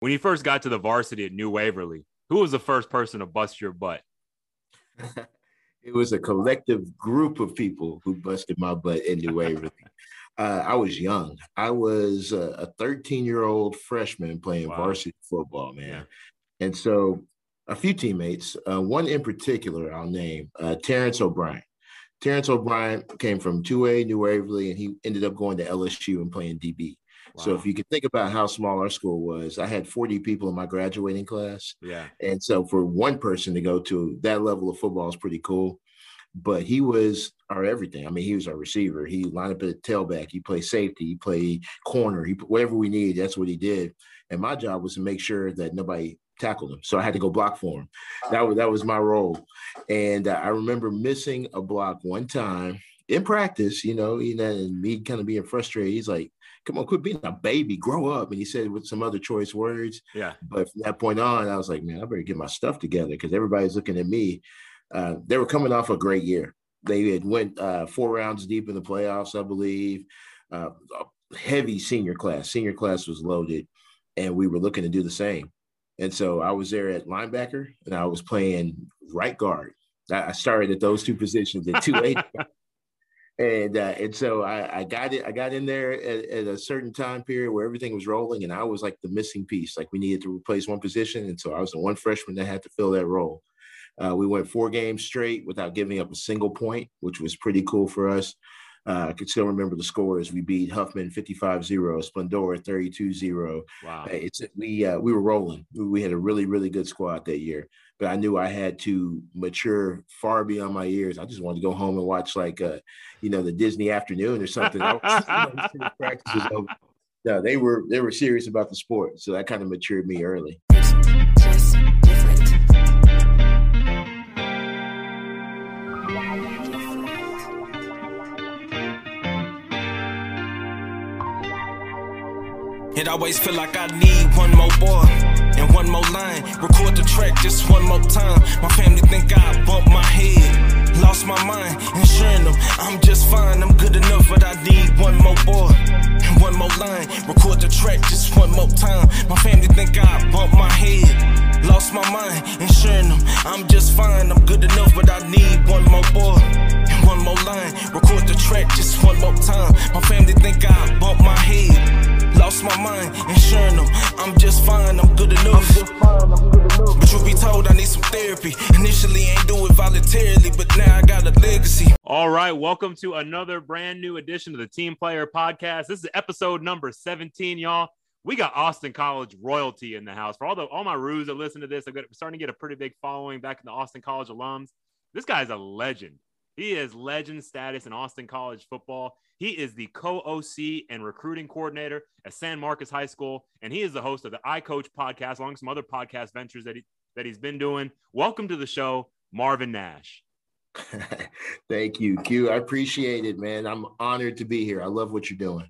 When you first got to the varsity at New Waverly, who was the first person to bust your butt? it was a collective group of people who busted my butt in New Waverly. uh, I was young. I was a 13 year old freshman playing wow. varsity football, man. Yeah. And so a few teammates, uh, one in particular, I'll name uh, Terrence O'Brien. Terrence O'Brien came from 2A New Waverly, and he ended up going to LSU and playing DB. Wow. So if you can think about how small our school was, I had 40 people in my graduating class. Yeah. And so for one person to go to that level of football is pretty cool. But he was our everything. I mean, he was our receiver. He lined up at tailback. He played safety. He played corner. He whatever we needed. That's what he did. And my job was to make sure that nobody tackled him. So I had to go block for him. That was that was my role. And uh, I remember missing a block one time in practice, you know, you know, and me kind of being frustrated. He's like, come on, quit being a baby, grow up. And he said with some other choice words. Yeah. But from that point on, I was like, man, I better get my stuff together because everybody's looking at me. Uh, they were coming off a great year. They had went uh, four rounds deep in the playoffs, I believe. Uh, heavy senior class. Senior class was loaded, and we were looking to do the same. And so I was there at linebacker, and I was playing right guard. I started at those two positions at two eight. And uh, and so I, I, got it. I got in there at, at, a certain time period where everything was rolling, and I was like the missing piece. Like we needed to replace one position, and so I was the one freshman that had to fill that role. Uh, we went four games straight without giving up a single point, which was pretty cool for us. Uh, I can still remember the scores. We beat Huffman 55-0, Splendora 32-0. Wow. Uh, it's we uh, we were rolling. We had a really really good squad that year. But I knew I had to mature far beyond my years. I just wanted to go home and watch like uh, you know, the Disney afternoon or something. practices over. No, they were they were serious about the sport. So that kind of matured me early. It always feel like I need one more boy and one more line. Record the track just one more time. My family think I bumped my head. Lost my mind, ensuring them I'm just fine. I'm good enough, but I need one more boy and one more line. Record the track just one more time. My family think I bumped my head. Lost my mind, ensuring them I'm just fine. I'm good enough, but I need one more boy and one more line. Record the track just one more time. My family think I bumped my head. Lost my mind, ensuring them I'm just fine, I'm good enough. But you be told I need some therapy. Initially, ain't do it voluntarily, but now I got a legacy. All right, welcome to another brand new edition of the Team Player Podcast. This is episode number 17, y'all. We got Austin College royalty in the house. For all the all my Roos that listen to this, I'm starting to get a pretty big following back in the Austin College alums. This guy's a legend. He is legend status in Austin College football. He is the co OC and recruiting coordinator at San Marcos High School, and he is the host of the iCoach podcast, along with some other podcast ventures that, he, that he's been doing. Welcome to the show, Marvin Nash. Thank you, Q. I appreciate it, man. I'm honored to be here. I love what you're doing.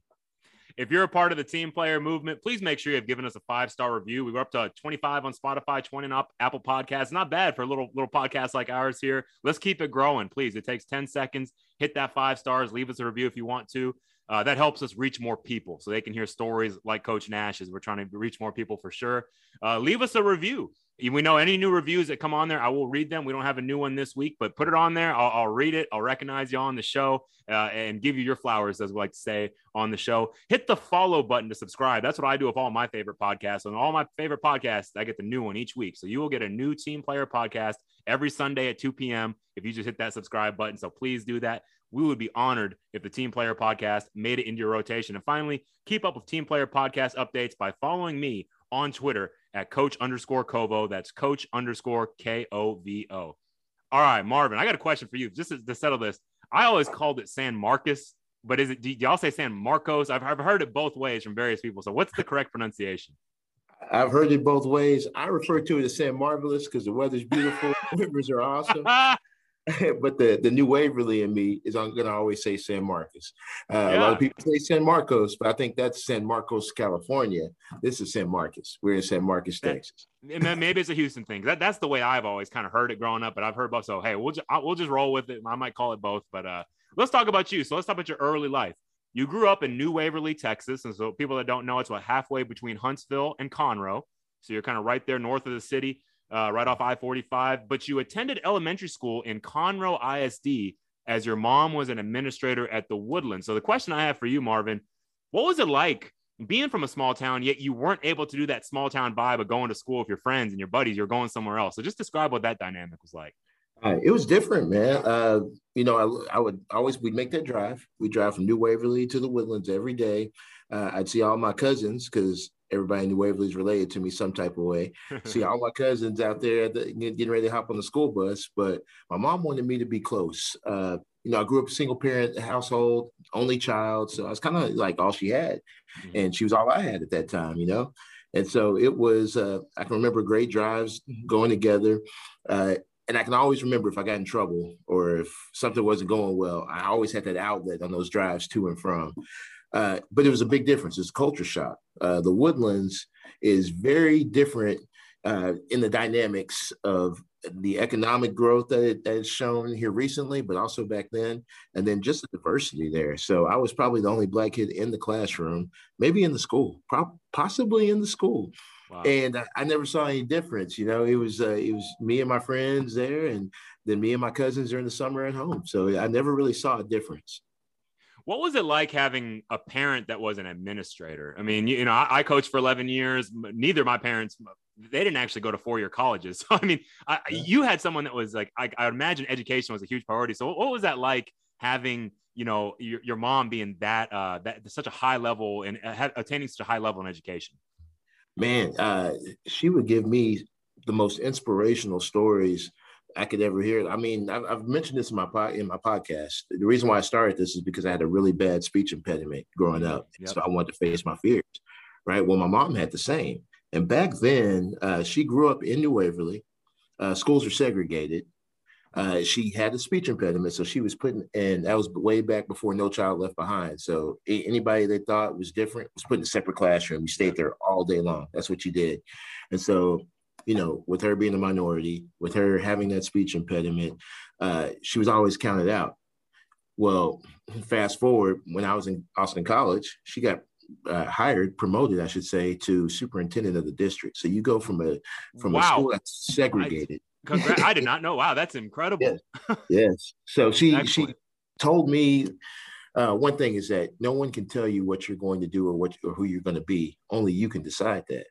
If you're a part of the team player movement, please make sure you have given us a five star review. We were up to 25 on Spotify, 20 on up Apple Podcasts. Not bad for a little little podcast like ours here. Let's keep it growing, please. It takes 10 seconds. Hit that five stars. Leave us a review if you want to. Uh, that helps us reach more people so they can hear stories like Coach Nash is. We're trying to reach more people for sure. Uh, leave us a review we know any new reviews that come on there, I will read them. We don't have a new one this week, but put it on there. I'll, I'll read it. I'll recognize you on the show uh, and give you your flowers, as we like to say on the show. Hit the follow button to subscribe. That's what I do with all my favorite podcasts. On all my favorite podcasts, I get the new one each week. So you will get a new Team Player podcast every Sunday at 2 p.m. if you just hit that subscribe button. So please do that. We would be honored if the Team Player podcast made it into your rotation. And finally, keep up with Team Player podcast updates by following me on Twitter at coach underscore Kovo. That's coach underscore K O V O. All right, Marvin, I got a question for you. Just to, to settle this, I always called it San Marcos, but is it, do y'all say San Marcos? I've, I've heard it both ways from various people. So what's the correct pronunciation? I've heard it both ways. I refer to it as San Marvelous because the weather's beautiful, rivers are awesome. but the the new Waverly in me is I'm gonna always say San Marcos. Uh, yeah. A lot of people say San Marcos, but I think that's San Marcos, California. This is San Marcos. We're in San Marcos, Texas. Maybe it's a Houston thing. That, that's the way I've always kind of heard it growing up. But I've heard both. So hey, we'll just, we'll just roll with it. I might call it both. But uh, let's talk about you. So let's talk about your early life. You grew up in New Waverly, Texas, and so people that don't know, it's what halfway between Huntsville and Conroe. So you're kind of right there north of the city, uh, right off I 45. But you attended elementary school in Conroe ISD as your mom was an administrator at the Woodland. So the question I have for you, Marvin, what was it like being from a small town, yet you weren't able to do that small town vibe of going to school with your friends and your buddies? You're going somewhere else. So just describe what that dynamic was like. Uh, it was different, man. Uh, you know, I, I, would always we'd make that drive. We drive from New Waverly to the Woodlands every day. Uh, I'd see all my cousins because everybody in New Waverly is related to me some type of way. see all my cousins out there the, getting ready to hop on the school bus. But my mom wanted me to be close. Uh, you know, I grew up a single parent household, only child, so I was kind of like all she had, mm-hmm. and she was all I had at that time. You know. And so it was, uh, I can remember great drives going together. Uh, and I can always remember if I got in trouble or if something wasn't going well, I always had that outlet on those drives to and from. Uh, but it was a big difference. It's a culture shock. Uh, the Woodlands is very different uh, in the dynamics of the economic growth that, it, that it's shown here recently, but also back then, and then just the diversity there. So I was probably the only black kid in the classroom, maybe in the school, pro- possibly in the school. Wow. And I, I, never saw any difference. You know, it was uh, it was me and my friends there, and then me and my cousins during the summer at home. So I never really saw a difference. What was it like having a parent that was an administrator? I mean, you, you know, I, I, coached for 11 years. Neither of my parents, they didn't actually go to four year colleges. So, I mean, I, yeah. you had someone that was like, I, I imagine education was a huge priority. So, what, what was that like having, you know, your, your mom being that, uh, that such a high level and uh, attaining such a high level in education? man, uh, she would give me the most inspirational stories I could ever hear. I mean, I've, I've mentioned this in my pod, in my podcast. The reason why I started this is because I had a really bad speech impediment growing up, yep. so I wanted to face my fears. Right. Well, my mom had the same, and back then, uh, she grew up in New Waverly. Uh, schools were segregated, uh, she had a speech impediment, so she was putting, and that was way back before No Child Left Behind. So anybody they thought was different was put in a separate classroom. You stayed there all day long. That's what you did. And so, you know, with her being a minority, with her having that speech impediment, uh, she was always counted out. Well, fast forward, when I was in Austin College, she got uh, hired, promoted, I should say, to superintendent of the district. So you go from a from wow. a school that's segregated. Congrats. I did not know. Wow, that's incredible. Yes. yes. So she Excellent. she told me uh, one thing is that no one can tell you what you're going to do or what or who you're going to be. Only you can decide that.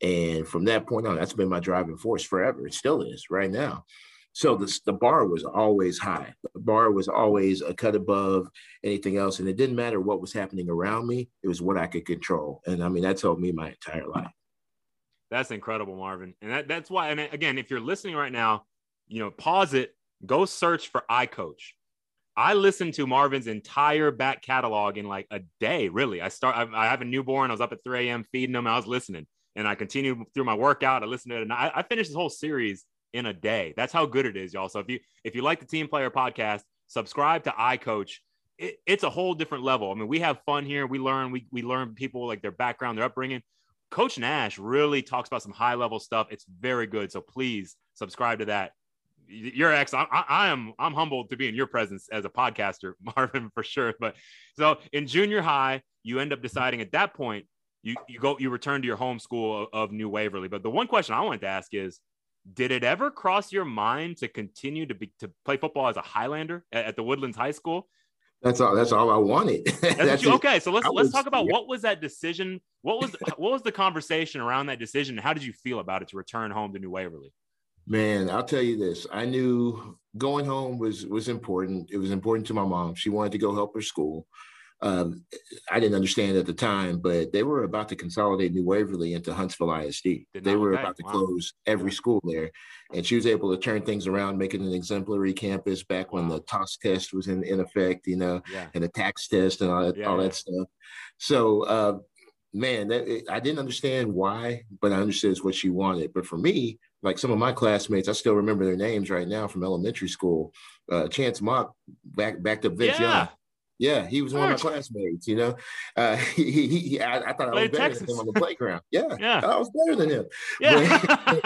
And from that point on, that's been my driving force forever. It still is right now. So the, the bar was always high. The bar was always a cut above anything else. And it didn't matter what was happening around me. It was what I could control. And I mean, that told me my entire life. That's incredible, Marvin. And that, that's why, and again, if you're listening right now, you know, pause it, go search for iCoach. I listened to Marvin's entire back catalog in like a day, really. I start, I have a newborn. I was up at 3 a.m. feeding him. I was listening and I continued through my workout. I listened to it and I, I this whole series in a day. That's how good it is, y'all. So if you, if you like the team player podcast, subscribe to iCoach. It, it's a whole different level. I mean, we have fun here. We learn, we, we learn people like their background, their upbringing. Coach Nash really talks about some high level stuff. It's very good. So please subscribe to that. Your ex, I, I, am I'm humbled to be in your presence as a podcaster, Marvin, for sure. But so in junior high, you end up deciding at that point you you go you return to your home school of, of New Waverly. But the one question I wanted to ask is, did it ever cross your mind to continue to be to play football as a Highlander at, at the Woodlands High School? That's all. That's all I wanted. That's that's you, okay, so let's I let's was, talk about yeah. what was that decision. What was what was the conversation around that decision? How did you feel about it to return home to New Waverly? Man, I'll tell you this. I knew going home was was important. It was important to my mom. She wanted to go help her school um, I didn't understand at the time, but they were about to consolidate New Waverly into Huntsville ISD. They were about to wow. close every school there. And she was able to turn things around, make it an exemplary campus back when the TAAS test was in, in effect, you know, yeah. and the TAKS test and all that, yeah, all that stuff. So, uh, man, that, I didn't understand why, but I understood what she wanted. But for me, like some of my classmates, I still remember their names right now from elementary school. Uh, Chance Mock back backed up Vince Young Yeah, he was one of my classmates. You know, uh, he, he, he I, I, thought I was better Texas. than him on the playground. Yeah, yeah, I was better than him. Yeah,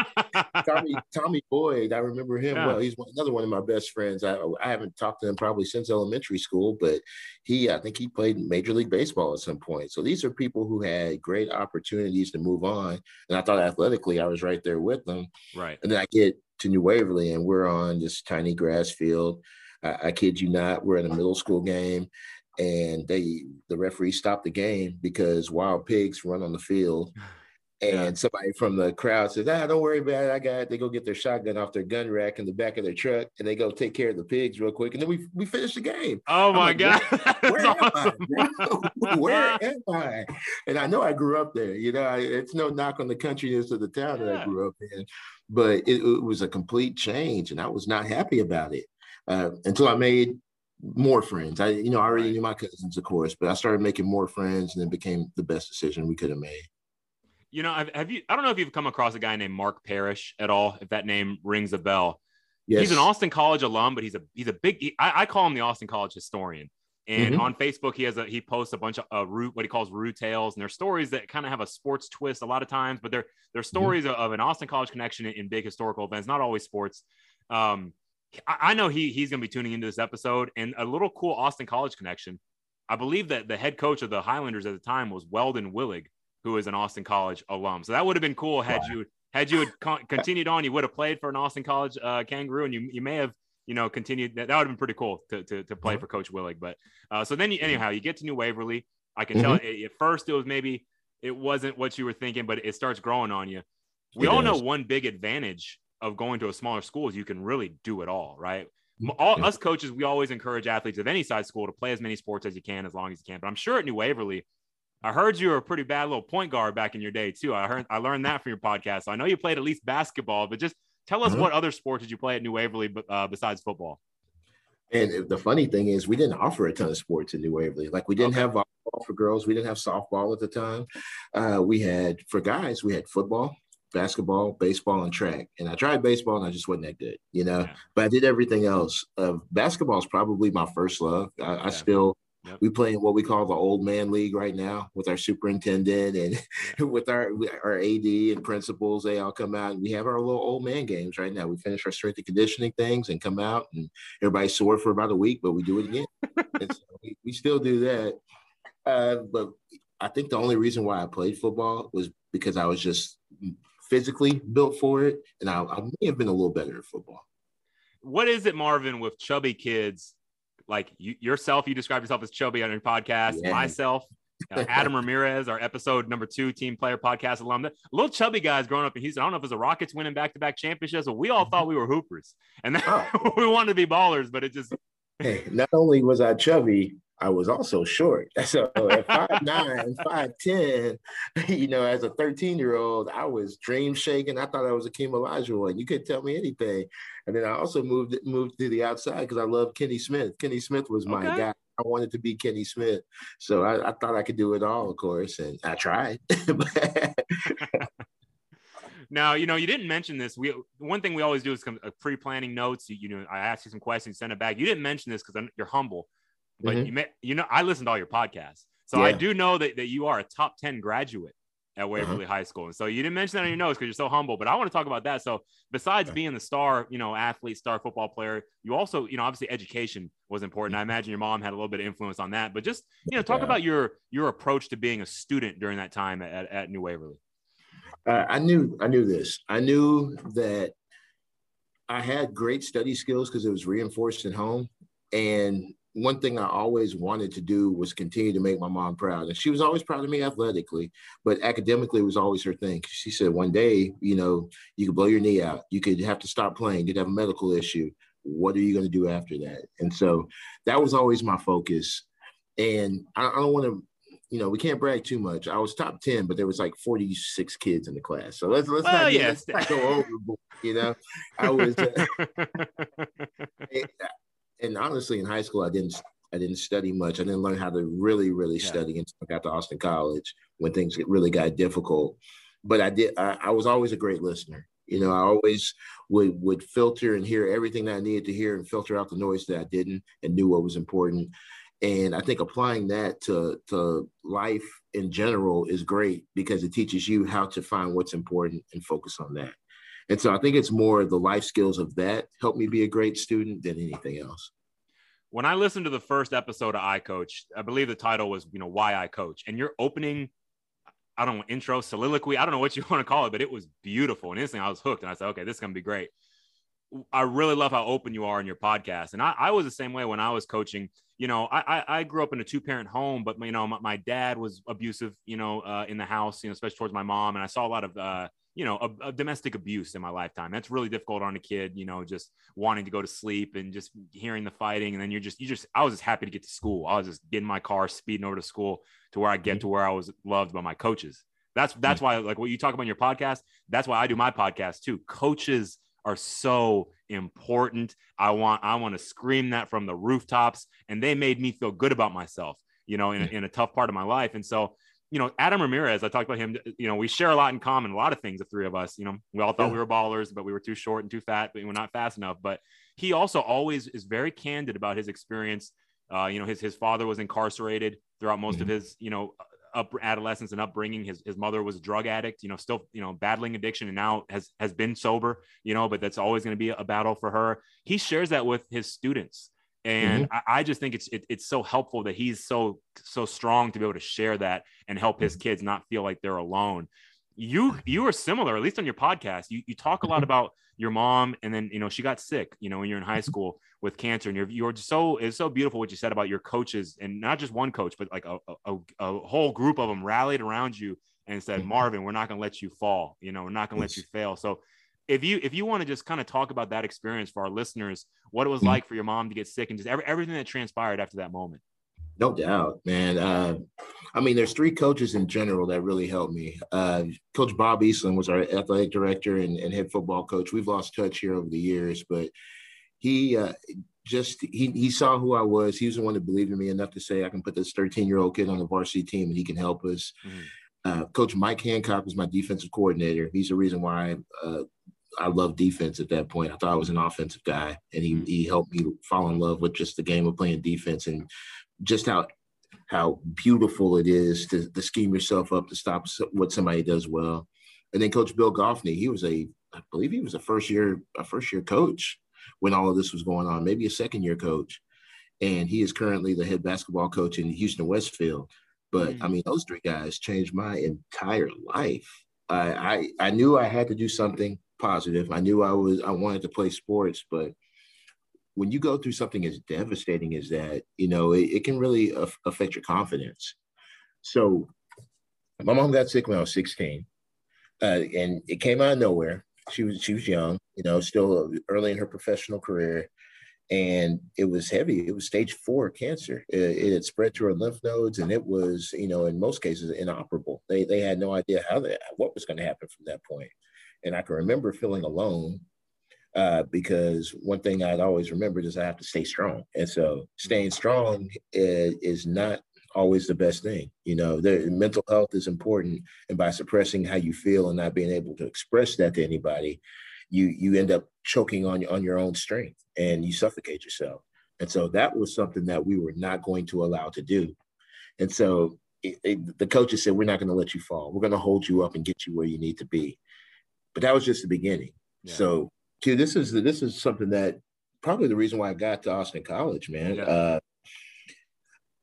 Tommy Tommy Boyd, I remember him yeah. well. He's one, another one of my best friends. I I haven't talked to him probably since elementary school, but he I think he played Major League Baseball at some point. So these are people who had great opportunities to move on, and I thought athletically I was right there with them. Right, and then I get to New Waverly, and we're on this tiny grass field I, I kid you not, we're in a middle school game and they the referee stopped the game because wild pigs run on the field. And yeah. somebody from the crowd says, Ah, don't worry about it. I got it. They go get their shotgun off their gun rack in the back of their truck and they go take care of the pigs real quick. And then we we finish the game. Oh I'm my like, God. Where, where awesome. am I? where am I? And I know I grew up there. You know, I, it's no knock on the countryness of the town yeah. that I grew up in, but it, it was a complete change. And I was not happy about it uh, until I made more friends. I, you know, I already knew my cousins, of course, but I started making more friends, and it became the best decision we could have made. You know, have you? I don't know if you've come across a guy named Mark Parrish at all. If that name rings a bell, yes. he's an Austin College alum, but he's a he's a big. He, I, I, call him the Austin College historian. And mm-hmm. on Facebook, he has a he posts a bunch of uh, root what he calls root tales, and they're stories that kind of have a sports twist a lot of times, but they're they're mm-hmm. stories mm-hmm. of, of, an Austin College connection in, in, big historical events, not always sports. Um, I know he he's going to be tuning into this episode, and a little cool Austin College connection. I believe that the head coach of the Highlanders at the time was Weldon Willig, who is an Austin College alum. So that would have been cool had wow. you had you had con- continued on. You would have played for an Austin College uh, Kangaroo, and you you may have you know continued. That, that would have been pretty cool to to, to play mm-hmm. for Coach Willig. But uh, so then you, anyhow, you get to New Waverly. I can mm-hmm. tell at first it was maybe it wasn't what you were thinking, but it starts growing on you. We it all is. know one big advantage of going to a smaller school is you can really do it all, right? All us coaches, we always encourage athletes of any size school to play as many sports as you can, as long as you can. But I'm sure at New Waverly, I heard you were a pretty bad little point guard back in your day too. I heard I learned that from your podcast. So I know you played at least basketball, but just tell us mm-hmm. what other sports did you play at New Waverly uh, besides football? And the funny thing is, we didn't offer a ton of sports in New Waverly. Like we didn't okay. have volleyball for girls, we didn't have softball at the time. Uh, we had for guys, we had football, basketball, baseball, and track. And I tried baseball and I just wasn't that good, you know. Yeah. But I did everything else. Uh, basketball is probably my first love. I, yeah. I still Yep. We play in what we call the old man league right now with our superintendent and with our our AD and principals. They all come out and we have our little old man games right now. We finish our strength and conditioning things and come out and everybody's sore for about a week, but we do it again. so we, we, still do that. Uh, but I think the only reason why I played football was because I was just physically built for it, and I, I may have been a little better at football. What is it, Marvin, with chubby kids? Like you, yourself, you describe yourself as chubby on your podcast. Yeah. Myself, uh, Adam Ramirez, our episode number two team player podcast alum. Little chubby guys growing up in Houston. I don't know if it was the Rockets winning back to back championships, but we all thought we were hoopers and oh. we wanted to be ballers, but it just. Hey, not only was I chubby, I was also short. So at five nine, five ten, you know, as a 13 year old, I was dream shaking. I thought I was Akeem Olajuwon. You couldn't tell me anything. And then I also moved moved to the outside because I love Kenny Smith. Kenny Smith was my okay. guy. I wanted to be Kenny Smith. So I, I thought I could do it all, of course, and I tried. Now, you know, you didn't mention this. We one thing we always do is come, uh, pre-planning notes. You, you, know, I ask you some questions, send it back. You didn't mention this because you're humble. But mm-hmm. you may, you know, I listen to all your podcasts, so yeah. I do know that, that you are a top ten graduate at uh-huh. Waverly uh-huh. High School. And so you didn't mention that on your notes because you're so humble, but I want to talk about that. So besides being the star, you know, athlete, star football player, you also, you know, obviously education was important. I imagine your mom had a little bit of influence on that, but just, you know, talk yeah. about your, your approach to being a student during that time at, at New Waverly. Uh, I knew, I knew this. I knew that I had great study skills because it was reinforced at home. And one thing I always wanted to do was continue to make my mom proud. And she was always proud of me athletically, but academically was always her thing. She said, one day, you know, you could blow your knee out. You could have to stop playing. You'd have a medical issue. What are you going to do after that? And so that was always my focus. And I, I don't want to, you know, we can't brag too much. I was top 10, but there was like 46 kids in the class. So let's, let's, well, not, yes. let's not go overboard, you know, I was, uh, and honestly, in high school, I didn't I didn't study much. I didn't learn how to really, really yeah. study until I got to Austin College when things really got difficult. But I did. I, I, was always a great listener. You know, I always would would filter and hear everything that I needed to hear and filter out the noise that I didn't and knew what was important. And I think applying that to, to life in general is great because it teaches you how to find what's important and focus on that. And so I think it's more the life skills of that help me be a great student than anything else. When I listened to the first episode of iCoach, I believe the title was, you know, Why I Coach. And your opening, I don't know, intro, soliloquy, I don't know what you want to call it, but it was beautiful. And instantly I was hooked. And I said, okay, this is going to be great. I really love how open you are in your podcast. And I, I was the same way when I was coaching. You know, I, I grew up in a two parent home, but you know, my, my, dad was abusive, you know, uh, in the house, you know, especially towards my mom. And I saw a lot of, uh, you know, a, a, domestic abuse in my lifetime. That's really difficult on a kid, you know, just wanting to go to sleep and just hearing the fighting. And then you're just, you just, I was just happy to get to school. I was just getting my car, speeding over to school to where I get mm-hmm. to where I was loved by my coaches. That's, that's mm-hmm. why, like what you talk about in your podcast, that's why I do my podcast too. Coaches are so important. I want I want to scream that from the rooftops, and they made me feel good about myself, you know, in, in a tough part of my life. And so, you know, Adam Ramirez, I talked about him. You know, we share a lot in common, a lot of things. The three of us, you know, we all thought yeah. we were ballers, but we were too short and too fat, but we were not fast enough. But he also always is very candid about his experience. Uh, you know, his his father was incarcerated throughout most mm-hmm. of his, you know, up adolescence and upbringing. His his mother was a drug addict, you know, still you know battling addiction, and now has has been sober, you know. But that's always going to be a battle for her. He shares that with his students, and mm-hmm. I, I, just think it's it, it's so helpful that he's so so strong to be able to share that and help his mm-hmm. kids not feel like they're alone. You you are similar, at least on your podcast. You you talk a lot mm-hmm. about your mom, and then you know she got sick, you know, when you're in high mm-hmm. school with cancer and you're you're so it's so beautiful what you said about your coaches and not just one coach but like a, a, a whole group of them rallied around you and said mm-hmm. marvin we're not going to let you fall you know we're not going to let you fail so if you if you want to just kind of talk about that experience for our listeners what it was mm-hmm. like for your mom to get sick and just every, everything that transpired after that moment no doubt man uh, i mean there's three coaches in general that really helped me uh, coach bob eastland was our athletic director and, and head football coach we've lost touch here over the years but he uh, just he he saw who I was. He was the one that believed in me enough to say I can put this 13 year old kid on the varsity team and he can help us. Mm. Uh, Coach Mike Hancock was my defensive coordinator. He's the reason why uh, I love defense at that point. I thought I was an offensive guy, and he mm. he helped me fall in love with just the game of playing defense and just how how beautiful it is to, to scheme yourself up to stop what somebody does well. And then Coach Bill Goffney, he was a I believe he was a first year a first year coach when all of this was going on, maybe a second year coach. And he is currently the head basketball coach in Houston Westfield. But mm-hmm. I mean, those three guys changed my entire life. I, I I knew I had to do something positive. I knew I was I wanted to play sports, but when you go through something as devastating as that, you know, it, it can really affect your confidence. So my mom got sick when I was 16, uh, and it came out of nowhere. She was she was young, you know, still early in her professional career, and it was heavy. It was stage four cancer. It, it, had spread to her lymph nodes, and it was, you know, in most cases inoperable. They they had no idea how that what was going to happen from that point. And I can remember feeling alone uh, because one thing I'd always remembered is I have to stay strong. And so staying strong is, is not always the best thing. You know, the mental health is important, and by suppressing how you feel and not being able to express that to anybody, you you end up choking on on your own strength and you suffocate yourself. And so that was something that we were not going to allow to do. And so it, it, the coaches said, "We're not going to let you fall. We're going to hold you up and get you where you need to be." But that was just the beginning. Yeah. So, Q, this is this is something that probably the reason why I got to Austin College, man. Yeah. Uh,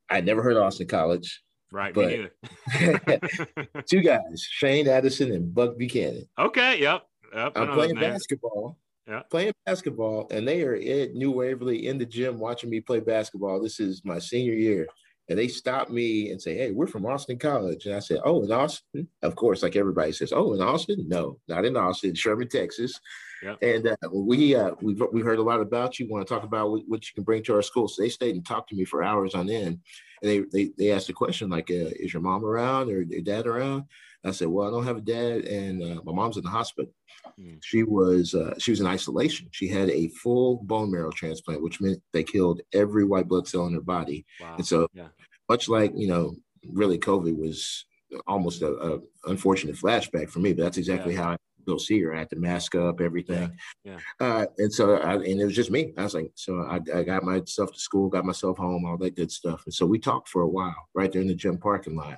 I never heard of Austin College. Right, but two guys, Shane Addison and Buck Buchanan. Okay, yep. yep I'm playing basketball. Yeah. Playing basketball, and they are at New Waverly in the gym watching me play basketball. This is my senior year. And they stop me and say, Hey, we're from Austin College. And I said, Oh, in Austin? Of course, like everybody says, Oh, in Austin? No, not in Austin, Sherman, Texas. Yep. And uh, we uh, we've we heard a lot about you. Want to talk about what, what, you can bring to our school? So they stayed and talked to me for hours on end. And they they, they asked a question like, uh, "Is your mom around or your dad around?" I said, "Well, I don't have a dad, and uh, my mom's in the hospital. Mm. She was uh, she was in isolation. She had a full bone marrow transplant, which meant they killed every white blood cell in her body. Wow. And so, yeah. much like you know, really, COVID was almost a, a unfortunate flashback for me, but that's exactly yeah. how I go see her. I had to mask up everything. Yeah. Uh, and so, I, and it was just me. I was like, so I, I got myself to school, got myself home, all that good stuff. And so we talked for a while right there in the gym parking lot.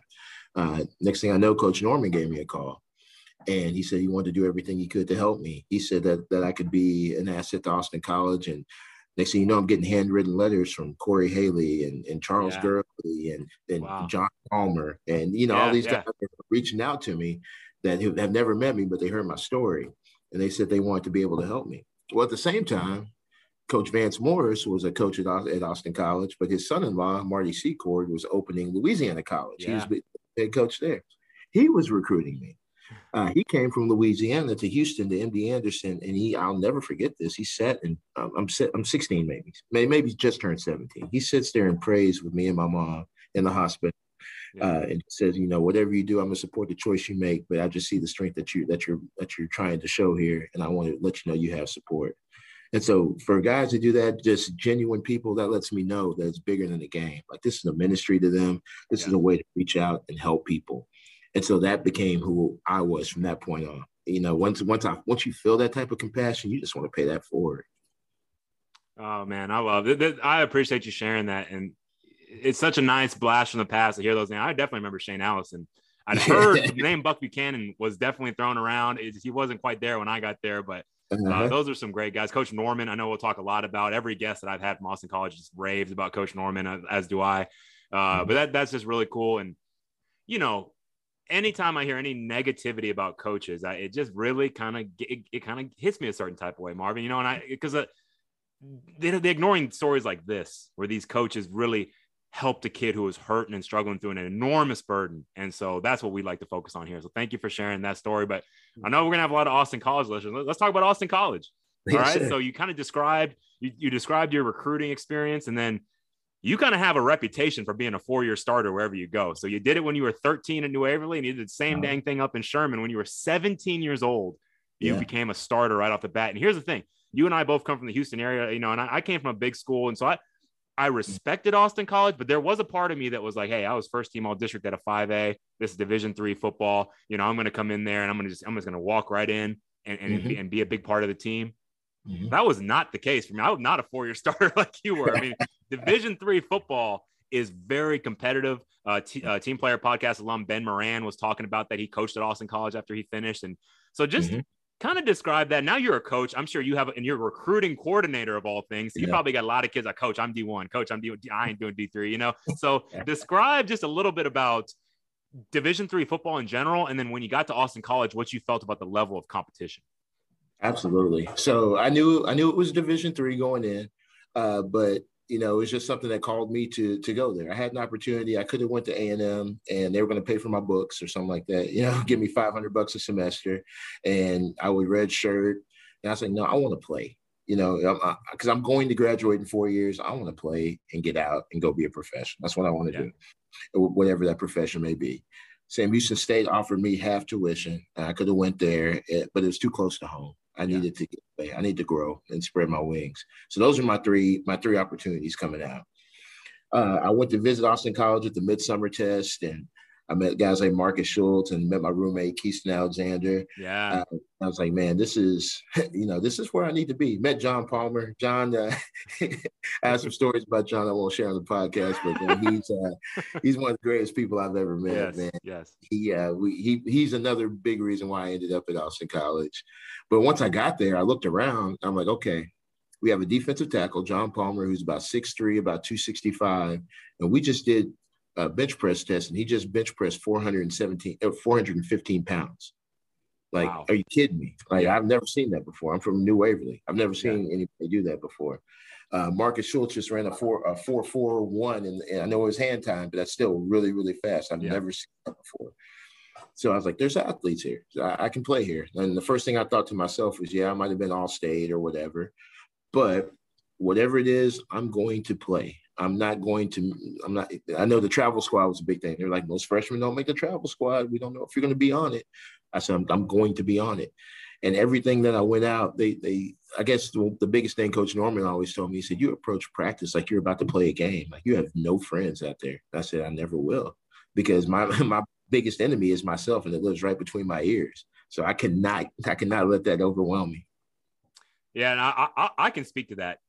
Uh, next thing I know, Coach Norman gave me a call. And he said he wanted to do everything he could to help me. He said that that I could be an asset to Austin College. And next thing you know, I'm getting handwritten letters from Corey Haley and, and Charles Yeah. Gurley and, and Wow. John Palmer. And, you know, Yeah, all these yeah. guys are reaching out to me that have never met me, but they heard my story. And they said they wanted to be able to help me. Well, at the same time, Coach Vance Morris was a coach at, Austin College, but his son-in-law, Marty Secord, was opening Louisiana College. He was Yeah. Head coach there. He was recruiting me. Uh, he came from Louisiana to Houston to MD Anderson, and he I'll never forget this. He sat and um, I'm I'm 16 maybe, May- maybe just turned 17. He sits there and prays with me and my mom in the hospital, Yeah. uh, and says, you know, whatever you do, I'm gonna support the choice you make, but I just see the strength that you that you're that you're trying to show here, and I want to let you know you have support. And so for guys to do that, just genuine people, that lets me know that it's bigger than the game. Like this is a ministry to them. This is a way to reach out and help people. And so that became who I was from that point on. You know, once once I once you feel that type of compassion, you just want to pay that forward. Oh man, I love it. I appreciate you sharing that, and it's such a nice blast from the past to hear those names. I definitely remember Shane Allison. I'd heard the name Buck Buchanan was definitely thrown around. It, he wasn't quite there when I got there, but uh, Uh-huh. those are some great guys. Coach Norman, I know we'll talk a lot about. Every guest that I've had from Austin College just raves about Coach Norman, as, as do I. Uh, but that that's just really cool. And you know, anytime I hear any negativity about coaches, I, it just really kind of it, it kind of hits me a certain type of way, Marvin. You know, and I because uh, they they're ignoring stories like this where these coaches really helped a kid who was hurting and struggling through an enormous burden. And so that's what we like to focus on here. So thank you for sharing that story. But I know we're gonna have a lot of Austin College listeners. Let- Let's talk about Austin College. All Yes, right. sir. So you kind of described you, you described your recruiting experience, and then you kind of have a reputation for being a four-year starter wherever you go. So you did it when you were 13 at New Waverly, and you did the same Uh-huh. dang thing up in Sherman when you were 17 years old. You Yeah. became a starter right off the bat. And here's the thing: you and I both come from the Houston area, you know, and I, I came from a big school, and so I I respected Austin College, but there was a part of me that was like, hey, I was first team all district at a 5A. This is Division three football. You know, I'm going to come in there and I'm going to just I'm just going to walk right in and and, be, and be a big part of the team. Mhm. That was not the case for me. I was not a four-year starter like you were. I mean, Division three football is very competitive. Uh, t- uh, team player podcast alum Ben Moran was talking about that. He coached at Austin College after he finished, and so just Mhm. Kind of describe that. Now you're a coach. I'm sure you have, and you're a recruiting coordinator of all things. So you Yeah. probably got a lot of kids like, Coach, I'm D1. Coach, I'm D. I ain't doing D3. You know. So describe just a little bit about Division three football in general, and then when you got to Austin College, what you felt about the level of competition. Absolutely. So I knew I knew it was Division three going in, uh, but you know it was just something that called me to to go there. I had an opportunity. I could have went to A and M, and they were going to pay for my books or something like that. You know, give me five hundred bucks a semester, and I would red shirt. And I was like, no, I want to play. You know, because I'm, going to graduate in four years. I want to play and get out and go be a professional. That's what I want to Yeah. do, whatever that profession may be. Sam Houston State offered me half tuition. and I could have went there, eh, but it was too close to home. I Yeah. needed to get away. I need to grow and spread my wings. So those are my three my three opportunities coming out. Uh, I went to visit Austin College at the midsummer test, and I met guys like Marcus Schultz and met my roommate Keiston Alexander. Yeah. Uh, I was like, man, this is you know this is where I need to be. Met John Palmer. John, uh, I have some stories about John I won't share on the podcast, but uh, he's uh, he's one of the greatest people I've ever met, yes. man Yes. he uh, we, he he's another big reason why I ended up at Austin College. But once I got there, I looked around. I'm like, okay, we have a defensive tackle, John Palmer, who's about 6'3", about 265, and we just did a bench press test, and he just bench pressed 417, uh, 415 pounds. Like, Wow. are you kidding me? Like, I've never seen that before. I'm from New Waverly. I've never seen anybody do that before. Uh, Marcus Schultz just ran a four a four four one, and, and I know it was hand time, but that's still really really fast. I've Yeah. never seen that before. So I was like, "There's athletes here. I, I can play here." And the first thing I thought to myself was, "Yeah, I might have been all state or whatever, but whatever it is, I'm going to play. I'm not going to. I'm not. I know the travel squad was a big thing. They're like, most freshmen don't make the travel squad. We don't know if you're going to be on it. I said, I'm, I'm going to be on it. And everything that I went out, they they I guess the, the biggest thing Coach Norman always told me, he said, you approach practice like you're about to play a game. Like you have no friends out there. I said, I never will. Because my my biggest enemy is myself and it lives right between my ears. So I cannot, I cannot let that overwhelm me. Yeah, and I, I, I can speak to that.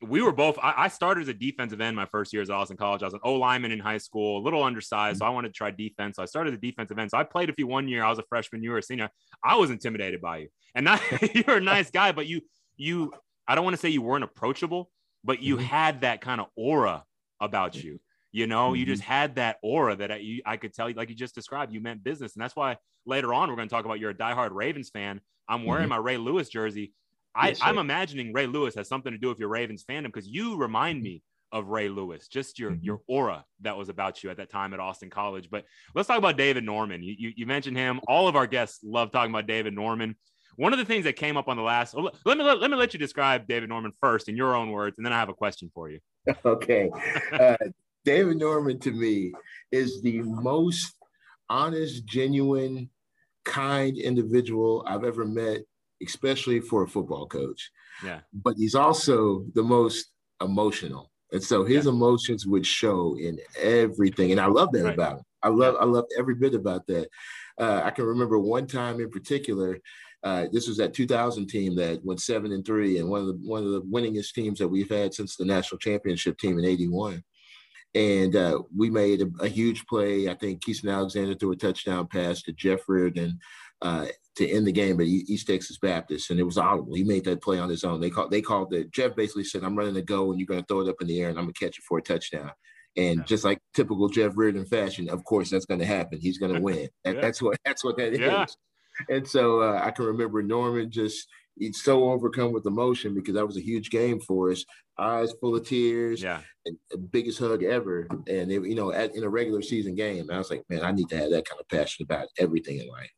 We were both. I, I, started as a defensive end my first year as Austin College. I was an O lineman in high school, a little undersized, so I wanted to try defense. So I started as a defensive end. So I played a few one year. I was a freshman. You were a senior. I was intimidated by you, and not you're a nice guy, but you you. I don't want to say you weren't approachable, but you mm-hmm. had that kind of aura about you. You know, mm-hmm. you just had that aura that I, you, I could tell you, like you just described, you meant business. And that's why later on, we're going to talk about you're a diehard Ravens fan. I'm wearing mm-hmm. my Ray Lewis jersey. I, yes, I'm imagining Ray Lewis has something to do with your Ravens fandom because you remind me of Ray Lewis, just your mm-hmm. your aura that was about you at that time at Austin College. But let's talk about David Norman. You, you, you mentioned him. All of our guests love talking about David Norman. One of the things that came up on the last, let me let, let me let you describe David Norman first in your own words, and then I have a question for you. Okay, uh, David Norman to me is the most honest, genuine, kind individual I've ever met, especially for a football coach. Yeah. But he's also the most emotional. And so his yeah. emotions would show in everything. And I love that right. about him. I love I love every bit about that. Uh, I can remember one time in particular. Uh, this was that 2000 team that went seven and three, and one of the one of the winningest teams that we've had since the national championship team in '81. And uh, we made a, a, huge play. I think Keason Alexander threw a touchdown pass to Jeff Riordan uh, to end the game at East Texas Baptist, and it was audible. He made that play on his own. They called. They called it. Jeff basically said, "I'm running to go, and you're going to throw it up in the air, and I'm going to catch it for a touchdown." And yeah. just like typical Jeff Riordan fashion, of course that's going to happen. He's going to win. That, yeah. That's what that's what that yeah. is. And so uh, I can remember Norman just he's so overcome with emotion because that was a huge game for us. Eyes full of tears, yeah, and biggest hug ever. And it, you know, at, in a regular season game, I was like, man, I need to have that kind of passion about everything in life.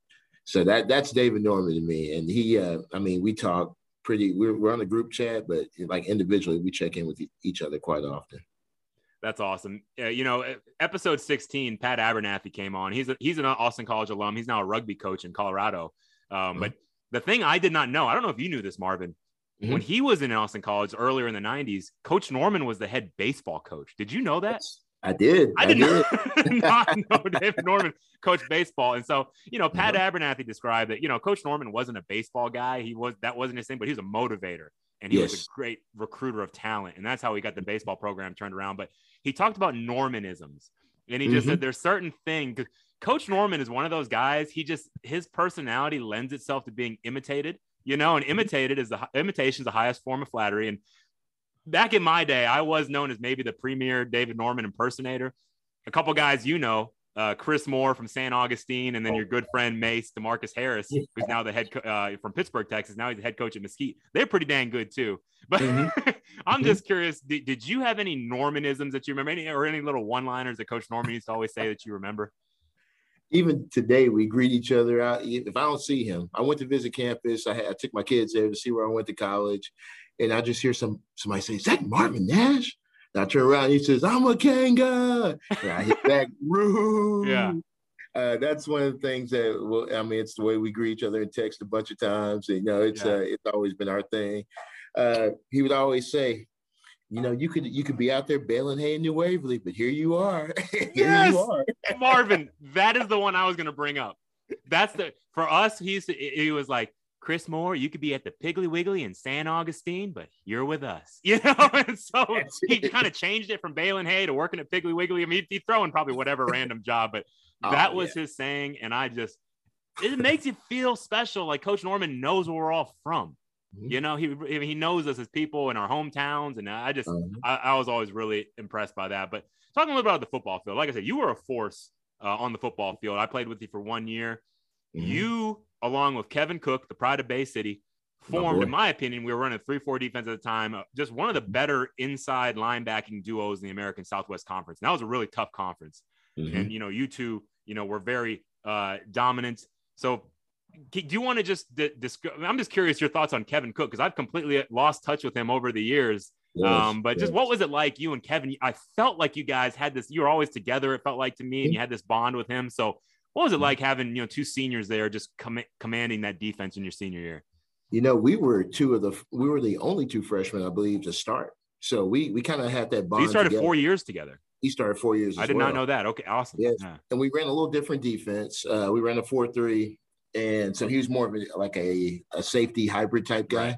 So that that's David Norman to me, and he, uh, I mean, we talk pretty. We're, we're on a group chat, but like individually, we check in with each other quite often. That's awesome. Uh, you know, episode 16, Pat Abernathy came on. He's a, he's an Austin College alum. He's now a rugby coach in Colorado. Um, mm-hmm. But the thing I did not know, I don't know if you knew this, Marvin. Mm-hmm. When he was in Austin College earlier in the 90s, Coach Norman was the head baseball coach. Did you know that? Yes, I did. I, I did not, not know David Norman coached baseball. And so, you know, Pat mm-hmm. Abernathy described that, you know, Coach Norman wasn't a baseball guy. He was, that wasn't his thing, but he was a motivator and he yes. was a great recruiter of talent. And that's how he got the baseball program turned around. But he talked about Normanisms. And he just mm-hmm. said there's certain things Coach Norman is one of those guys. He just his personality lends itself to being imitated, you know, and mm-hmm. imitated is the imitation is the highest form of flattery. And back in my day, I was known as maybe the premier David Norman impersonator. A couple guys you know, uh, Chris Moore from San Augustine, and then your good friend Mace Demarcus Harris, who's now the head co- uh, from Pittsburgh, Texas. Now he's the head coach at Mesquite. They're pretty dang good too. But mm-hmm. I'm just curious, did, did you have any Normanisms that you remember, any, or any little one-liners that Coach Norman used to always say that you remember? even today we greet each other out. If I don't see him, I went to visit campus. I, had, I took my kids there to see where I went to college, and I just hear some somebody say, "Is that Marvin Nash?" And I turn around, and he says, "I'm a Kanga," and I hit back. Yeah. Uh, that's one of the things that well, I mean, it's the way we greet each other in text a bunch of times. And, you know, it's yeah. uh, it's always been our thing. Uh, he would always say, you know, you could you could be out there baling hay in New Waverly, but here you are. here yes, you are. Marvin, that is the one I was going to bring up. That's the for us. He's he was like Chris Moore. You could be at the Piggly Wiggly in San Augustine, but you're with us. You know, and so he kind of changed it from baling hay to working at Piggly Wiggly. I mean, he'd be throwing probably whatever random job, but oh, that was yeah. his saying, and I just it makes you feel special. Like Coach Norman knows where we're all from. Mm-hmm. You know, he he knows us as people in our hometowns, and I just uh-huh. I, I, was always really impressed by that. But talking a little bit about the football field, like I said, you were a force uh, on the football field. I played with you for one year. Mm-hmm. You, along with Kevin Cook, the pride of Bay City, formed, in my opinion, we were running three four defense at the time. Uh, just one of the better inside linebacking duos in the American Southwest Conference. And that was a really tough conference, mm-hmm. and you know, you two, you know, were very uh, dominant. So do you want to just discuss? I'm just curious your thoughts on Kevin Cook because I've completely lost touch with him over the years. Yes, um, but yes. just what was it like you and Kevin? I felt like you guys had this. You were always together. It felt like to me, and you had this bond with him. So what was it like having you know two seniors there just com- commanding that defense in your senior year? You know, we were two of the we were the only two freshmen, I believe, to start. So we we kind of had that bond. So you started together. four years together. He started four years. I did well. not know that. Okay, awesome. Yes, yeah. and we ran a little different defense. Uh, we ran a four three and so he was more of a, like a, a safety hybrid type guy. Right.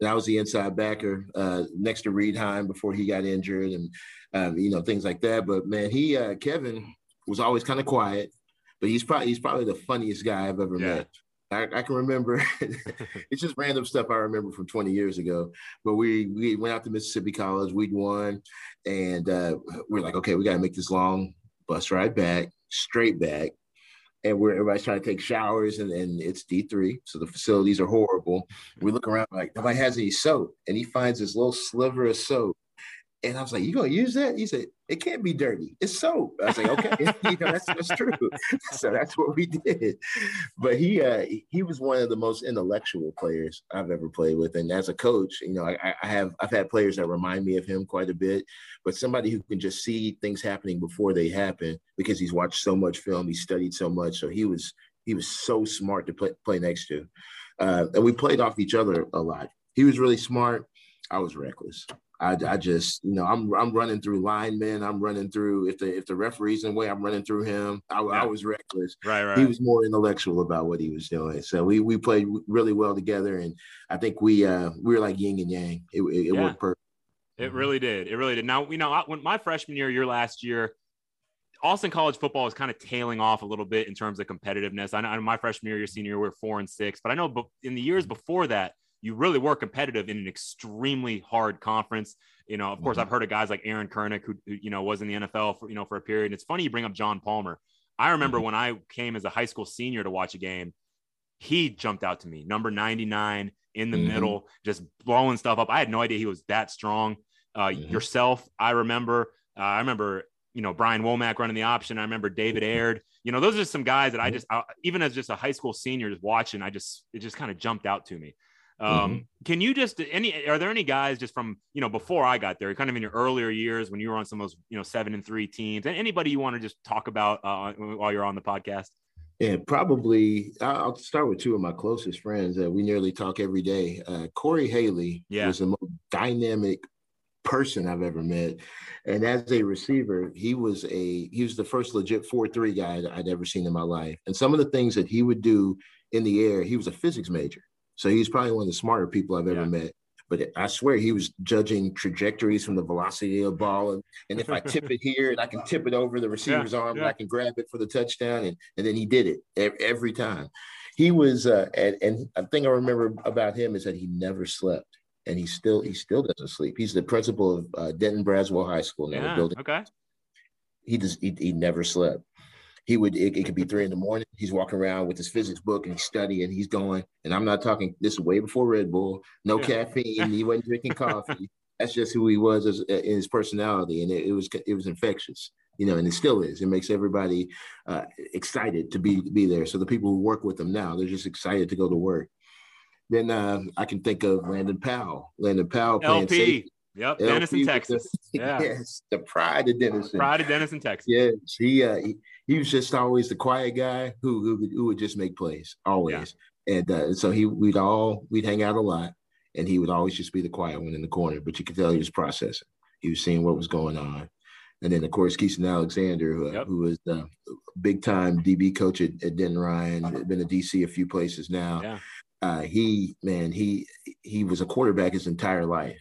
And I was the inside backer uh, next to Reedheim before he got injured, and um, you know things like that. But man, he uh, Kevin was always kind of quiet, but he's probably he's probably the funniest guy I've ever yeah. met. I, I, can remember it's just random stuff I remember from 20 years ago. But we we went out to Mississippi College, we'd won, and uh, we are like, okay, we got to make this long bus ride back, straight back. And we're everybody's trying to take showers, and, and it's D3, so the facilities are horrible. We look around like nobody has any soap, and he finds this little sliver of soap and I was like, "You gonna use that?" He said, "It can't be dirty. It's soap." I was like, "Okay, you know, that's that's true." so that's what we did. But he uh, he was one of the most intellectual players I've ever played with, and as a coach, you know, I, I have I've had players that remind me of him quite a bit. But somebody who can just see things happening before they happen because he's watched so much film, he studied so much, so he was he was so smart to play play next to, uh, and we played off each other a lot. He was really smart. I was reckless. I, I just, you know, I'm I'm running through linemen. I'm running through if the if the referee's in the way, I'm running through him. I, yeah. I was reckless. Right, right. He was more intellectual about what he was doing. So we we played really well together, and I think we uh we were like yin and yang. It, it, it yeah. worked perfect. It really did. It really did. Now, you know, when my freshman year, your last year, Austin College football is kind of tailing off a little bit in terms of competitiveness. I know my freshman year, your senior year, we we're four and six, but I know in the years before that, you really were competitive in an extremely hard conference. You know, of course, mm-hmm. I've heard of guys like Aaron Kernick, who, who, you know was in the NFL for you know for a period. And it's funny you bring up John Palmer. I remember mm-hmm. when I came as a high school senior to watch a game, he jumped out to me, number 99 in the mm-hmm. middle, just blowing stuff up. I had no idea he was that strong. Uh, mm-hmm. Yourself, I remember. Uh, I remember you know Brian Womack running the option. I remember David Aird. You know, those are some guys that I mm-hmm. just, uh, even as just a high school senior, just watching, I just it just kind of jumped out to me. Um, mm-hmm. Can you just any are there any guys just from you know before I got there, kind of in your earlier years when you were on some of those you know seven and three teams, and anybody you want to just talk about uh, while you're on the podcast? Yeah, probably. I'll start with two of my closest friends that we nearly talk every day. Uh, Corey Haley yeah. was the most dynamic person I've ever met, and as a receiver, he was a he was the first legit four three guy I'd ever seen in my life. And some of the things that he would do in the air, he was a physics major. So he's probably one of the smarter people I've ever yeah. met. But I swear he was judging trajectories from the velocity of the ball. And, and if I tip it here and I can tip it over the receiver's yeah, arm yeah. and I can grab it for the touchdown. And, and then he did it every time. He was, uh, and, and a thing I remember about him is that he never slept. And he still he still doesn't sleep. He's the principal of uh, Denton Braswell High School now. Yeah, building. Okay. He just he, he never slept he would it, it, could be three in the morning. He's walking around with his physics book and he's studying. He's going and i'm not talking this is way before red bull. No yeah. caffeine. He wasn't drinking coffee. That's just who he was as, uh, in his personality. And it, it, was it was infectious you know and it still is. It makes everybody uh, excited to be be there. So the people who work with him now they're just excited to go to work. Then uh, i can think of landon powell. Landon powell playing LP. Safety. Yep, LP Denison, Texas. The, yeah. Yes, the pride of Denison. Pride of Denison, Texas. Yes, he, uh, he he was just always the quiet guy who who, who would just make plays always. Yeah. And uh, so he we'd all we'd hang out a lot, and he would always just be the quiet one in the corner. But you could tell he was processing. He was seeing what was going on. And then of course Keason Alexander, who, yep. who was the big time DB coach at, at Denton Ryan, been a DC a few places now. Yeah. Uh, he man, he he was a quarterback his entire life,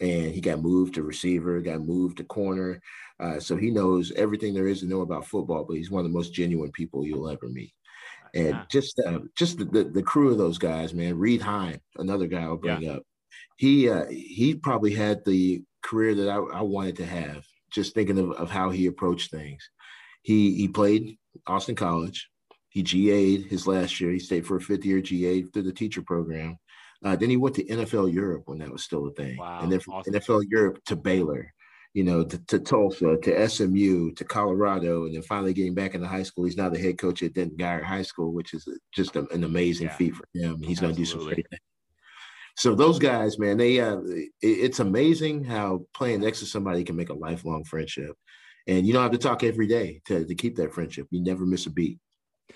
and he got moved to receiver, got moved to corner. Uh, so he knows everything there is to know about football, but he's one of the most genuine people you'll ever meet. And yeah. just uh, just the, the, the, crew of those guys, man. Reed Heim, another guy I'll bring yeah. up. He uh, he probably had the career that I, I wanted to have. Just thinking of, of how he approached things. He he played Austin College. He GA'd his last year. He stayed for a fifth year GA through the teacher program. Uh, then he went to NFL Europe when that was still a thing, wow, and then from awesome. NFL Europe to Baylor you know, to, to, Tulsa, to SMU, to Colorado, and then finally getting back into high school. He's now the head coach at Denton Guyer High School, which is just a, an amazing yeah. feat for him. He's going to do some great things. So those guys, man, they uh, it's amazing how playing next to somebody can make a lifelong friendship, and you don't have to talk every day to to keep that friendship. You never miss a beat.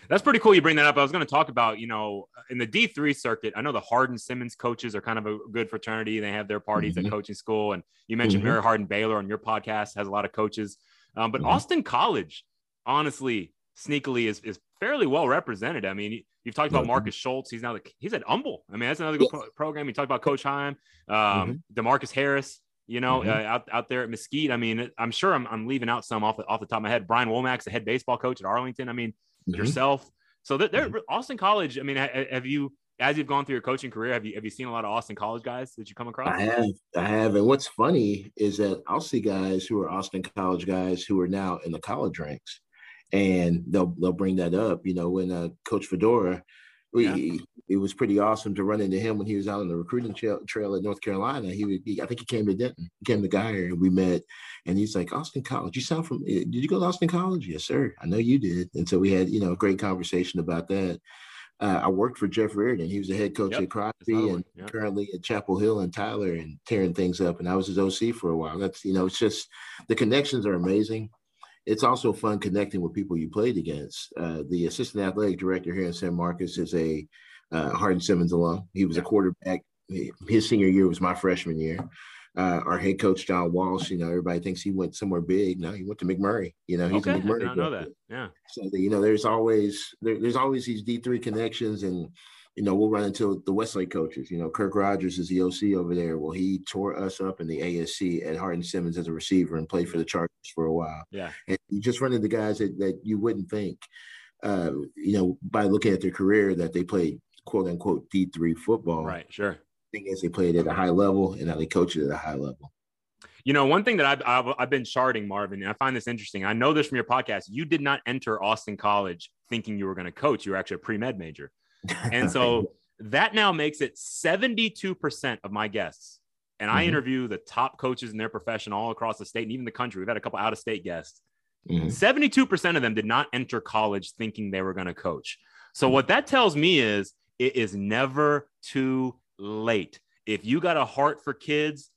That's pretty cool. You bring that up. I was going to talk about, you know, in the D3 circuit, I know the Hardin Simmons coaches are kind of a good fraternity. They have their parties mm-hmm. at coaching school. And you mentioned mm-hmm. Mary Hardin Baylor on your podcast has a lot of coaches. Um, but mm-hmm. Austin College, honestly, sneakily is, is fairly well represented. I mean, you've talked about Marcus Schultz. He's now the, he's at Humble. I mean, that's another good pro- program. You talked about Coach Heim, um, mm-hmm. Demarcus Harris. You know, mm-hmm. uh, out out there at Mesquite. I mean, I'm sure I'm, I'm leaving out some off the, off the top of my head. Brian Womack's the head baseball coach at Arlington. I mean, mm-hmm. yourself. So they're, they're Austin College. I mean, have you as you've gone through your coaching career, have you have you seen a lot of Austin College guys that you come across? I have, I have. And what's funny is that I'll see guys who are Austin College guys who are now in the college ranks, and they'll they'll bring that up. You know, when uh, Coach Fedora, we, yeah. it was pretty awesome to run into him when he was out on the recruiting trail, trail at North Carolina. He, he, I think he came to Denton, he came to Guyer, and we met. And he's like, Austin College. You sound from? Eh, did you go to Austin College? Yes, sir. I know you did. And so we had, you know, a great conversation about that uh, I worked for Jeff Riordan. He was the head coach yep. at Crosby and yep. currently at Chapel Hill and Tyler and tearing things up. And I was his OC for a while. That's, you know, it's just the connections are amazing. It's also fun connecting with people you played against. Uh, the assistant athletic director here in San Marcos is a uh, Hardin Simmons alum. He was a quarterback. His senior year was my freshman year uh, our head coach John Walsh. You know, everybody thinks he went somewhere big. No, he went to McMurry. You know, he's okay. a McMurry. I know that. Yeah. So you know, there's always there, there's always these D three connections, and you know, we'll run into the Westlake coaches. You know, Kirk Rogers is the OC over there. Well, he tore us up in the ASC at Hardin Simmons as a receiver and played for the Chargers for a while. Yeah. And you just run into guys that, that you wouldn't think, uh, you know, by looking at their career that they played quote unquote D3 football. Right. Sure. Thing is, they played at a high level and now they coach it at a high level. You know, one thing that I've, I've, I've been charting, Marvin, and I find this interesting. I know this from your podcast. You did not enter Austin College thinking you were going to coach. You were actually a pre med major. And so that now makes it 72% of my guests. And I mm-hmm. interview the top coaches in their profession all across the state and even the country. We've had a couple out of state guests. Mm-hmm. 72% of them did not enter college thinking they were going to coach. So, what that tells me is it is never too late. If you got a heart for kids,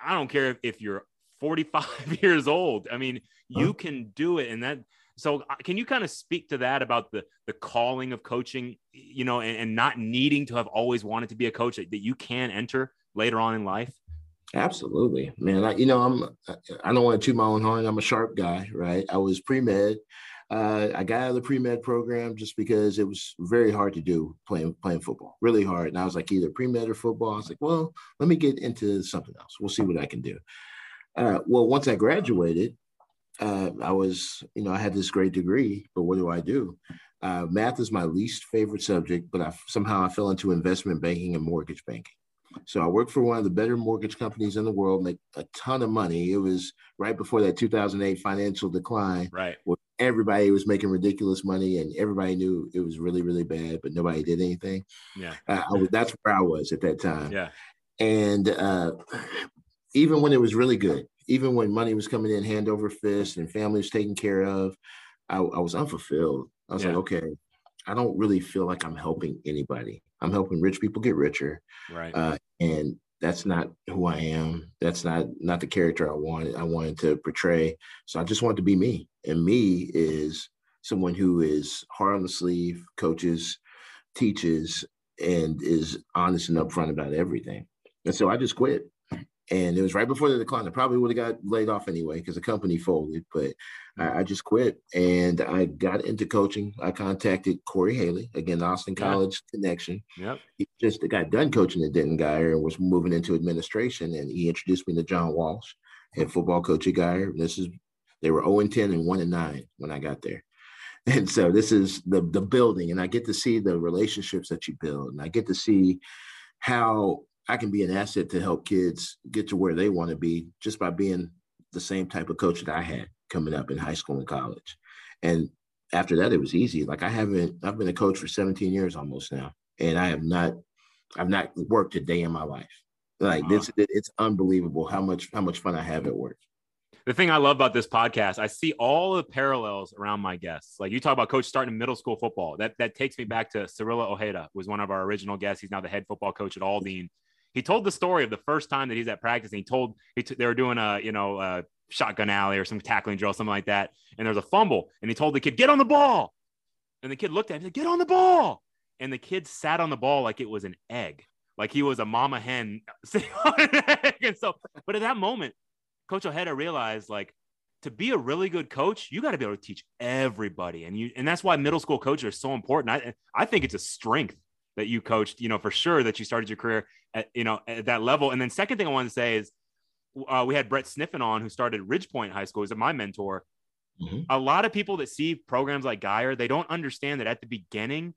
I don't care if, if you're 45 years old. I mean, you huh? can do it. And that, so uh, can you kind of speak to that about the, the calling of coaching, you know, and, and not needing to have always wanted to be a coach that, you can enter later on in life? Absolutely, man. I, you know, I'm, I don't want to toot my own horn. I'm a sharp guy, right? I was pre-med. Uh, I got out of the pre-med program just because it was very hard to do playing playing football, really hard. And I was like either pre-med or football. I was like, well, let me get into something else. We'll see what I can do. Uh, well, once I graduated, uh, I was, you know, I had this great degree, but what do I do? Uh, math is my least favorite subject, but I somehow I fell into investment banking and mortgage banking. So I worked for one of the better mortgage companies in the world, make a ton of money. It was right before that 2008 financial decline, right? Where everybody was making ridiculous money, and everybody knew it was really, really bad, but nobody did anything. Yeah, uh, was, that's where I was at that time. Yeah, and uh, even when it was really good, even when money was coming in hand over fist and family was taken care of, I, I was unfulfilled. I was yeah. like, okay, I don't really feel like I'm helping anybody. I'm helping rich people get richer. Right. Uh, and that's not who I am. That's not not the character I wanted. I wanted to portray. So I just wanted to be me. And me is someone who is hard on the sleeve, coaches, teaches, and is honest and upfront about everything. And so I just quit and it was right before the decline. I probably would have got laid off anyway because the company folded, but I, I, just quit and I got into coaching. I contacted Corey Haley, again, Austin College connection. Yep. He just got done coaching at Denton Guyer and was moving into administration. And he introduced me to John Walsh, head football coach at Guyer. This is, they were 0 and 10 and 1 and 9 when I got there. And so this is the the building, and I get to see the relationships that you build, and I get to see how I can be an asset to help kids get to where they want to be just by being the same type of coach that I had coming up in high school and college. And after that, it was easy. Like I haven't, I've been a coach for 17 years almost now, and I have not, I've not worked a day in my life. Like uh-huh. this, it's unbelievable how much, how much fun I have at work. The thing I love about this podcast, I see all the parallels around my guests. Like you talk about coach starting middle school football. That that takes me back to Cirilo Ojeda, was one of our original guests. He's now the head football coach at Aldine he told the story of the first time that he's at practice. And he told he t- they were doing a you know a shotgun alley or some tackling drill, something like that. And there's a fumble, and he told the kid, "Get on the ball." And the kid looked at him, and said, "Get on the ball." And the kid sat on the ball like it was an egg, like he was a mama hen sitting on an egg. And so, but at that moment, Coach Ojeda realized like to be a really good coach, you got to be able to teach everybody. And you and that's why middle school coaches are so important. I I think it's a strength that you coached, you know, for sure that you started your career at, you know, at that level. And then second thing I want to say is uh, we had Brett Sniffen on who started Ridgepoint High School. He's my mentor. Mm-hmm. A lot of people that see programs like Guyer, they don't understand that at the beginning,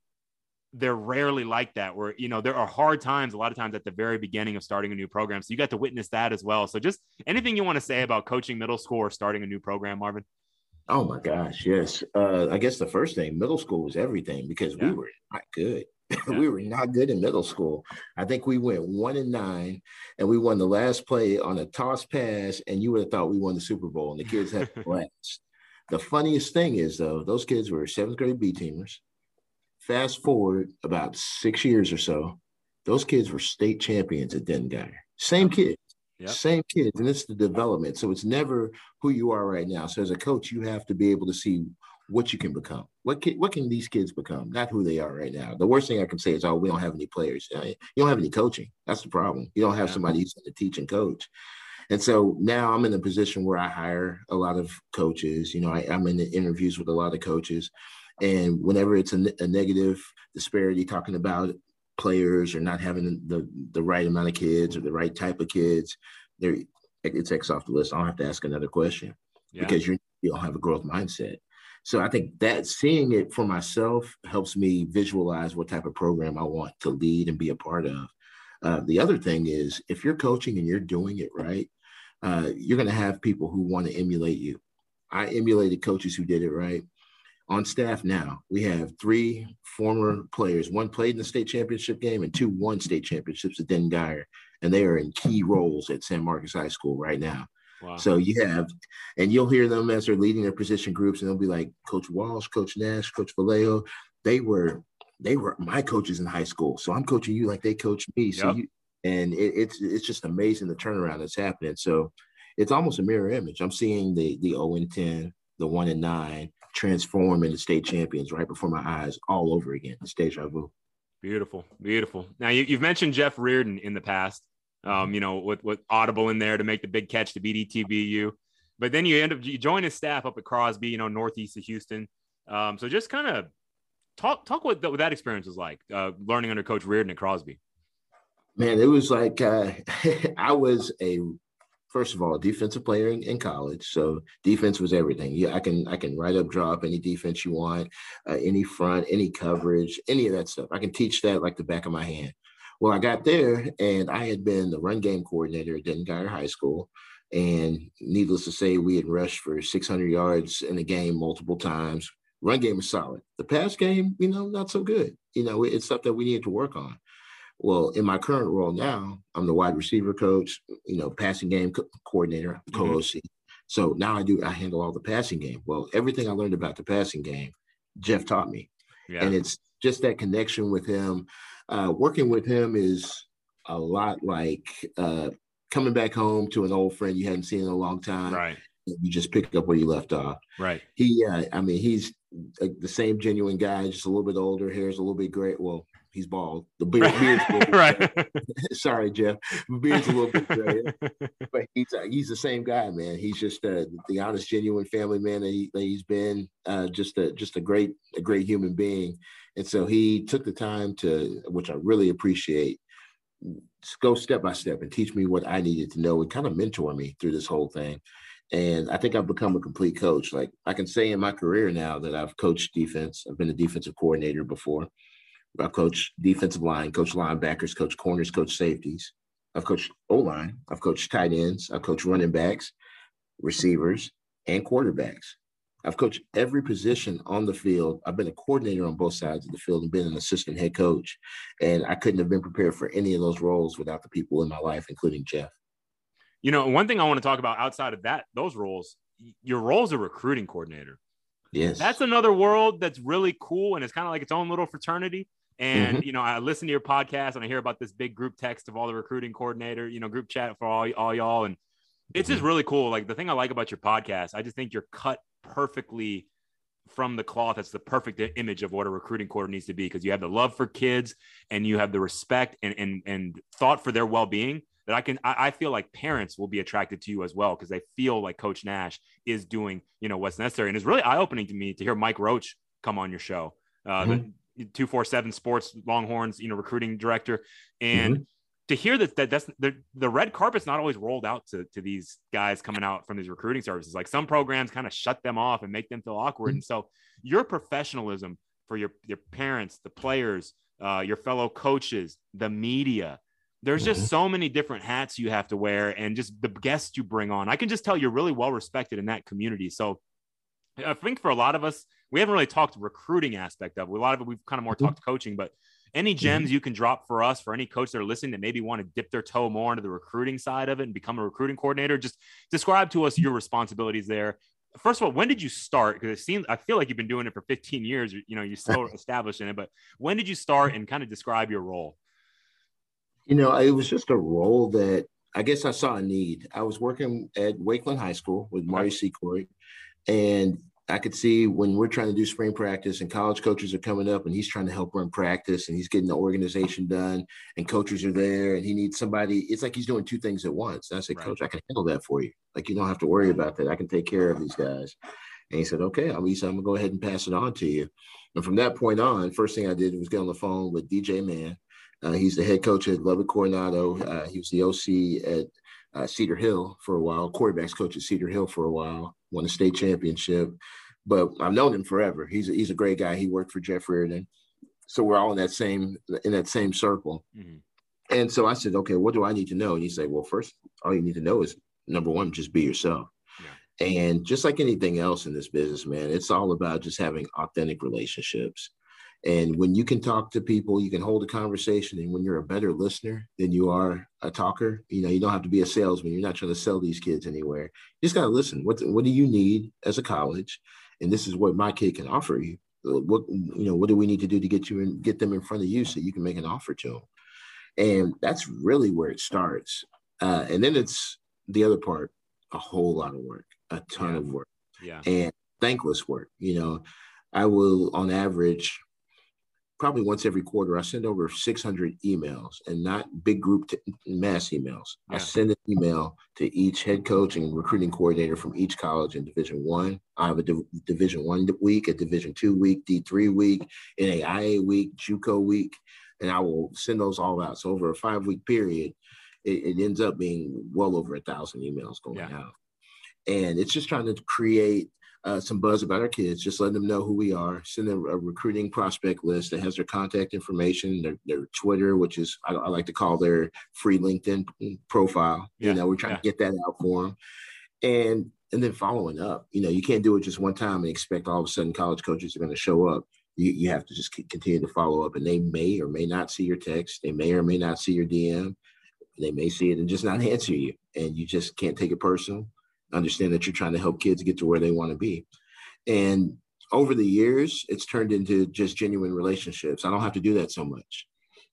they're rarely like that where you know there are hard times a lot of times at the very beginning of starting a new program so you got to witness that as well so just anything you want to say about coaching middle school or starting a new program marvin oh my gosh yes uh, i guess the first thing middle school was everything because yeah. we were not good yeah. we were not good in middle school i think we went one and nine and we won the last play on a toss pass and you would have thought we won the super bowl and the kids had blast the funniest thing is though those kids were seventh grade b teamers Fast forward about six years or so, those kids were state champions at Guyer. Same kids, yep. same kids, and it's the development. So it's never who you are right now. So as a coach, you have to be able to see what you can become. What can what can these kids become? Not who they are right now. The worst thing I can say is, oh, we don't have any players. Uh, you don't have any coaching. That's the problem. You don't have yeah. somebody who's going to teach and coach. And so now I'm in a position where I hire a lot of coaches. You know, I, I'm in the interviews with a lot of coaches. And whenever it's a, a negative disparity, talking about players or not having the, the right amount of kids or the right type of kids, there it's X off the list. I don't have to ask another question yeah. because you don't have a growth mindset. So I think that seeing it for myself helps me visualize what type of program I want to lead and be a part of. Uh, the other thing is if you're coaching and you're doing it right, uh, you're going to have people who want to emulate you. I emulated coaches who did it right on staff now, we have three former players. One played in the state championship game and two won state championships at Denton Guyer. And they are in key roles at San Marcos High School right now. Wow. So you have, and you'll hear them as they're leading their position groups, and they'll be like Coach Walsh, Coach Nash, Coach Vallejo. They were they were my coaches in high school. So I'm coaching you like they coached me. So yep. you and it, it's it's just amazing the turnaround that's happening. So it's almost a mirror image. I'm seeing the the 0 and 10, the 1 and 9, transform into state champions right before my eyes all over again. It's deja vu. Beautiful, beautiful. Now you, have mentioned Jeff Riordan in the past. Um, you know, with with Audible in there to make the big catch to beat ETBU, but then you end up you join his staff up at Crosby, you know, northeast of Houston. Um, so just kind of talk talk what, what that experience was like, uh, learning under Coach Riordan at Crosby. Man, it was like uh, I was a first of all, defensive player in, in, college, so defense was everything. Yeah, I can I can write up, drop any defense you want, uh, any front, any coverage, any of that stuff. I can teach that like the back of my hand. Well, I got there, and I had been the run game coordinator at Denton Guyer High School, and needless to say, we had rushed for 600 yards in a game multiple times. Run game is solid. The pass game, you know, not so good. You know, it's stuff that we needed to work on. Well, in my current role now, I'm the wide receiver coach, you know, passing game co- coordinator, co-OC. Mm-hmm. So now I do I handle all the passing game. Well, everything I learned about the passing game, Jeff taught me, yeah. and it's just that connection with him. Uh, working with him is a lot like uh, coming back home to an old friend you hadn't seen in a long time. Right. You just pick up where you left off. Right. He, uh, I mean, he's the same genuine guy, just a little bit older, hair's a little bit gray. Well, he's bald. The beard, beard's right. Sorry, Jeff. Beard's a little bit gray, but he's uh, he's the same guy, man. He's just uh, the honest, genuine family man that, he, he's been. Uh, just a just a great a great human being, and so he took the time to, which I really appreciate, go step by step and teach me what I needed to know and kind of mentor me through this whole thing. And I think I've become a complete coach. Like I can say in my career now that I've coached defense. I've been a defensive coordinator before. I've coached defensive line, coached linebackers, coached corners, coached safeties. I've coached O line. I've coached tight ends. I've coached running backs, receivers, and quarterbacks. I've coached every position on the field. I've been a coordinator on both sides of the field and been an assistant head coach. And I couldn't have been prepared for any of those roles without the people in my life, including Jeff. You know, one thing I want to talk about outside of that, those roles, your role as a recruiting coordinator. Yes. That's another world that's really cool and it's kind of like its own little fraternity. And mm-hmm. you know, I listen to your podcast and I hear about this big group text of all the recruiting coordinator, you know, group chat for all, all y'all. And it's mm-hmm. just really cool. Like the thing I like about your podcast, I just think you're cut perfectly from the cloth. That's the perfect image of what a recruiting coordinator needs to be because you have the love for kids and you have the respect and and, and thought for their well being that I can, I, I feel like parents will be attracted to you as well because they feel like Coach Nash is doing, you know, what's necessary. And it's really eye opening to me to hear Mike Roach come on your show. Uh, mm-hmm. The 247 Sports Longhorns, you know, recruiting director. And mm-hmm. to hear that, that that's the, the red carpet's not always rolled out to, to these guys coming out from these recruiting services. Like some programs kind of shut them off and make them feel awkward. Mm-hmm. And so your professionalism for your, your parents, the players, uh, your fellow coaches, the media. There's just mm-hmm. so many different hats you have to wear, and just the guests you bring on. I can just tell you're really well respected in that community. So, I think for a lot of us, we haven't really talked recruiting aspect of it. A lot of it we've kind of more mm-hmm. talked coaching, but any mm-hmm. gems mm-hmm. you can drop for us for any coach that are listening that maybe want to dip their toe more into the recruiting side of it and become a recruiting coordinator just describe to us your responsibilities there first of all, when did you start? Because it seems I feel like you've been doing it for 15 years. You know, you're still established in it, but when did you start and kind of describe your role? You know, it was just a role that I guess I saw a need. I was working at Wakeland High School with Marty Secord, and I could see when we're trying to do spring practice and college coaches are coming up and he's trying to help run practice and he's getting the organization done and coaches are there and he needs somebody. It's like he's doing two things at once. And I said, right. Coach, I can handle that for you. Like you don't have to worry about that. I can take care of these guys. And he said, Okay, I'm, I'm gonna go ahead and pass it on to you. And from that point on, first thing I did was get on the phone with DJ Mann. Uh, he's the head coach at Lubbock Coronado. Uh, he was the OC at uh, Cedar Hill for a while, quarterbacks coach at Cedar Hill for a while, won a state championship. But I've known him forever. He's a, he's a great guy. He worked for Jeff Riordan, so we're all in that same in that same circle. Mm-hmm. And so I said, okay, what do I need to know? And he said, well, first, all you need to know is number one, just be yourself. Yeah. And just like anything else in this business, man, it's all about just having authentic relationships. And when you can talk to people, you can hold a conversation. And when you're a better listener than you are a talker, you know, you don't have to be a salesman. You're not trying to sell these kids anywhere. You just got to listen. What, what do you need as a college? And this is what my kid can offer you. What, you know, what do we need to do to get you and get them in front of you so you can make an offer to them? And that's really where it starts. Uh, and then it's the other part, a whole lot of work, a ton yeah. of work. Yeah. And thankless work. You know, I will on average probably once every quarter, I send over 600 emails and not big group t- mass emails. Yeah. I send an email to each head coach and recruiting coordinator from each college in Division One. I. I have a D- Division One week, a Division Two week, D three week, NAIA week, JUCO week, and I will send those all out. So over a five week period, it, it ends up being well over a thousand emails going yeah. out. And it's just trying to create uh, some buzz about our kids, just letting them know who we are, send them a recruiting prospect list that has their contact information, their, their Twitter, which is, I, I, like to call their free LinkedIn profile. Yeah. You know, we're trying yeah. to get that out for them. And, and then following up, you know, you can't do it just one time and expect all of a sudden college coaches are going to show up. You, you have to just continue to follow up and they may or may not see your text. They may or may not see your DM. They may see it and just not answer you. And you just can't take it personal understand that you're trying to help kids get to where they want to be. And over the years, it's turned into just genuine relationships. I don't have to do that so much.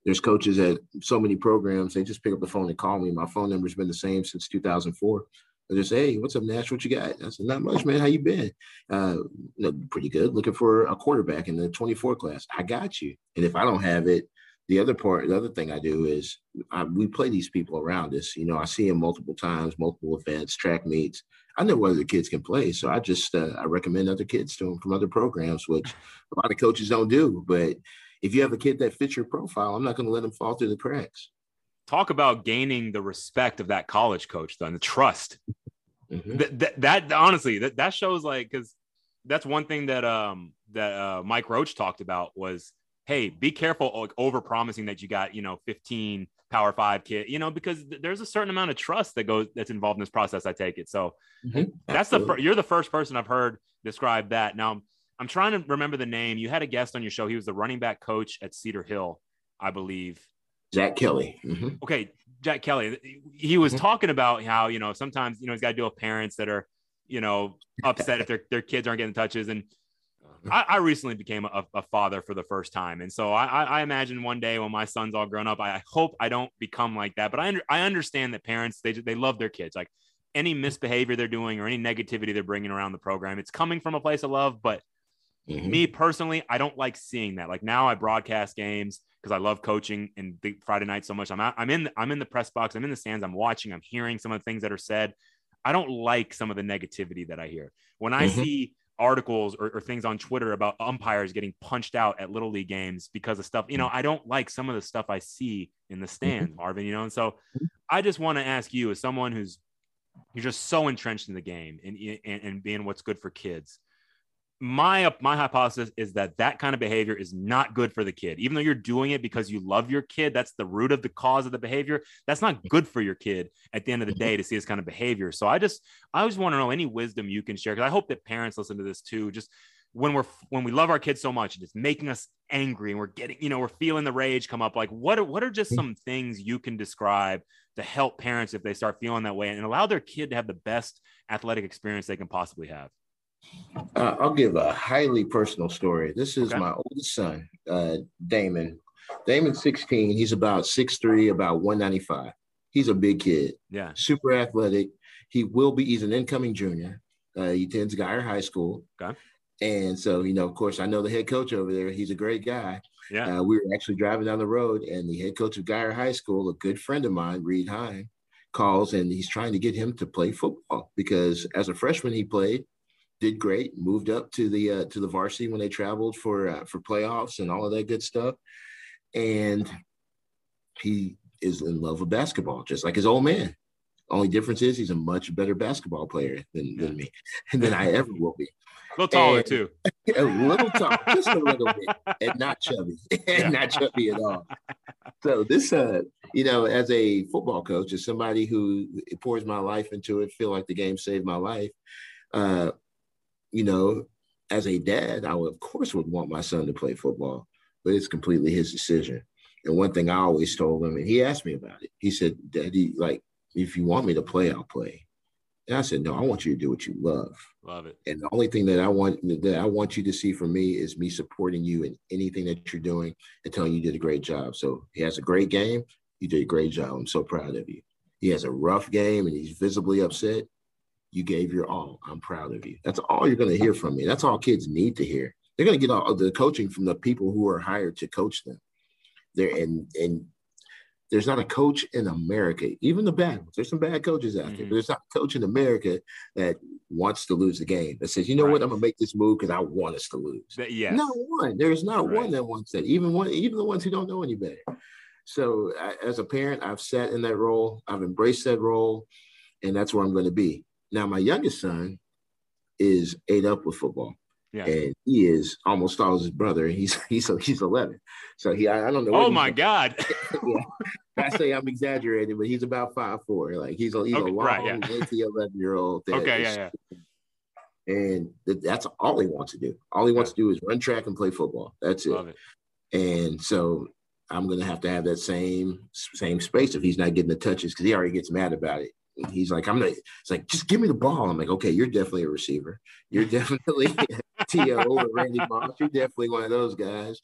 There's coaches at so many programs, they just pick up the phone and call me. My phone number's been the same since 2004. They just say, hey, what's up, Nash? What you got? I said, not much, man. How you been? Uh, pretty good. Looking for a quarterback in the 24 class. I got you. And if I don't have it, the other part, the other thing I do is I, we play these people around us. You know, I see them multiple times, multiple events, track meets. I know whether other kids can play, so I just uh, I recommend other kids to them from other programs, which a lot of coaches don't do. But if you have a kid that fits your profile, I'm not going to let them fall through the cracks. Talk about gaining the respect of that college coach, then the trust. Mm-hmm. That, that, that honestly, that that shows like because that's one thing that um that uh, Mike Roach talked about was hey, be careful like over promising that you got, you know, 15 power five kit, you know, because th- there's a certain amount of trust that goes that's involved in this process. I take it. So mm-hmm. that's the fir- you're the first person I've heard describe that. Now I'm trying to remember the name. You had a guest on your show. He was the running back coach at Cedar Hill, I believe. Jack Kelly. Mm-hmm. Okay, Jack Kelly. He was mm-hmm. talking about how you know sometimes you know he's got to deal with parents that are you know upset if their their kids aren't getting touches and I, I recently became a, a, father for the first time, and so I, I, imagine one day when my son's all grown up, I hope I don't become like that. But I, under, I understand that parents they they love their kids. Like any misbehavior they're doing or any negativity they're bringing around the program, it's coming from a place of love. But mm-hmm. me personally, I don't like seeing that. Like now, I broadcast games because I love coaching and the Friday night so much. I'm out, I'm in I'm in the press box. I'm in the stands. I'm watching. I'm hearing some of the things that are said. I don't like some of the negativity that I hear when I mm-hmm. see articles or, or, things on Twitter about umpires getting punched out at little league games because of stuff. You know, I don't like some of the stuff I see in the stands, mm-hmm. Marvin. You know, and so I just want to ask you, as someone who's you're just so entrenched in the game and, and, and being what's good for kids my my hypothesis is that that kind of behavior is not good for the kid. Even though you're doing it because you love your kid that's the root of the cause of the behavior. That's not good for your kid at the end of the mm-hmm. day to see this kind of behavior. So i just i always want to know any wisdom you can share because i hope that parents listen to this too. Just when we're when we love our kids so much and it's making us angry and we're getting you know we're feeling the rage come up. Like what are what are just mm-hmm. some things you can describe to help parents if they start feeling that way and allow their kid to have the best athletic experience they can possibly have uh, I'll give a highly personal story. This is okay. my oldest son, uh, Damon. Damon's 16. He's about 6'3, about 195. He's a big kid. Yeah. Super athletic. He will be, he's an incoming junior. Uh, he attends Guyer High School. Okay. And so, you know, of course, I know the head coach over there. He's a great guy. Yeah. Uh, we were actually driving down the road, and the head coach of Guyer High School, a good friend of mine, Reed Heim, calls and he's trying to get him to play football because as a freshman, he played did great, moved up to the uh, to the varsity when they traveled for uh, for playoffs and all of that good stuff. And he is in love with basketball, just like his old man. Only difference is he's a much better basketball player than, than me, and than I ever will be. A little taller and, too. A little taller, just a little bit, and not chubby, and yeah. not chubby at all. So this, uh, you know, as a football coach, as somebody who pours my life into it, feel like the game saved my life. Uh, you know, as a dad, I would, of course would want my son to play football, but it's completely his decision. And one thing I always told him, and he asked me about it. He said, "Daddy, like, if you want me to play, I'll play." And I said, "No, I want you to do what you love. Love it. And the only thing that I want that I want you to see from me is me supporting you in anything that you're doing and telling you, you did a great job. So he has a great game. You did a great job. I'm so proud of you. He has a rough game and he's visibly upset you gave your all. I'm proud of you. That's all you're going to hear from me. That's all kids need to hear. They're going to get all the coaching from the people who are hired to coach them. There and and there's not a coach in America, even the bad ones. There's some bad coaches out mm-hmm. there, but there's not a coach in America that wants to lose the game. That says, you know right. what, I'm gonna make this move because I want us to lose. Yeah, not one. There's not right. one that wants that. Even one, even the ones who don't know any better. So I, as a parent, I've sat in that role. I've embraced that role, and that's where I'm going to be. Now, my youngest son is ate up with football. Yeah. And he is almost all his brother. He's he's he's 11. So he I, I don't know. Oh my God. yeah. I say I'm exaggerating, but he's about five four. Like he's a he's okay, a long, right, yeah. 11 year old. Okay, yeah, yeah. And that's all he wants to do. All he wants to do is run track and play football. That's it. it. And so I'm gonna have to have that same same space if he's not getting the touches because he already gets mad about it he's like, I'm not, it's like, just give me the ball. I'm like, okay, you're definitely a receiver. You're definitely T.O. or Randy Moss. You're definitely one of those guys.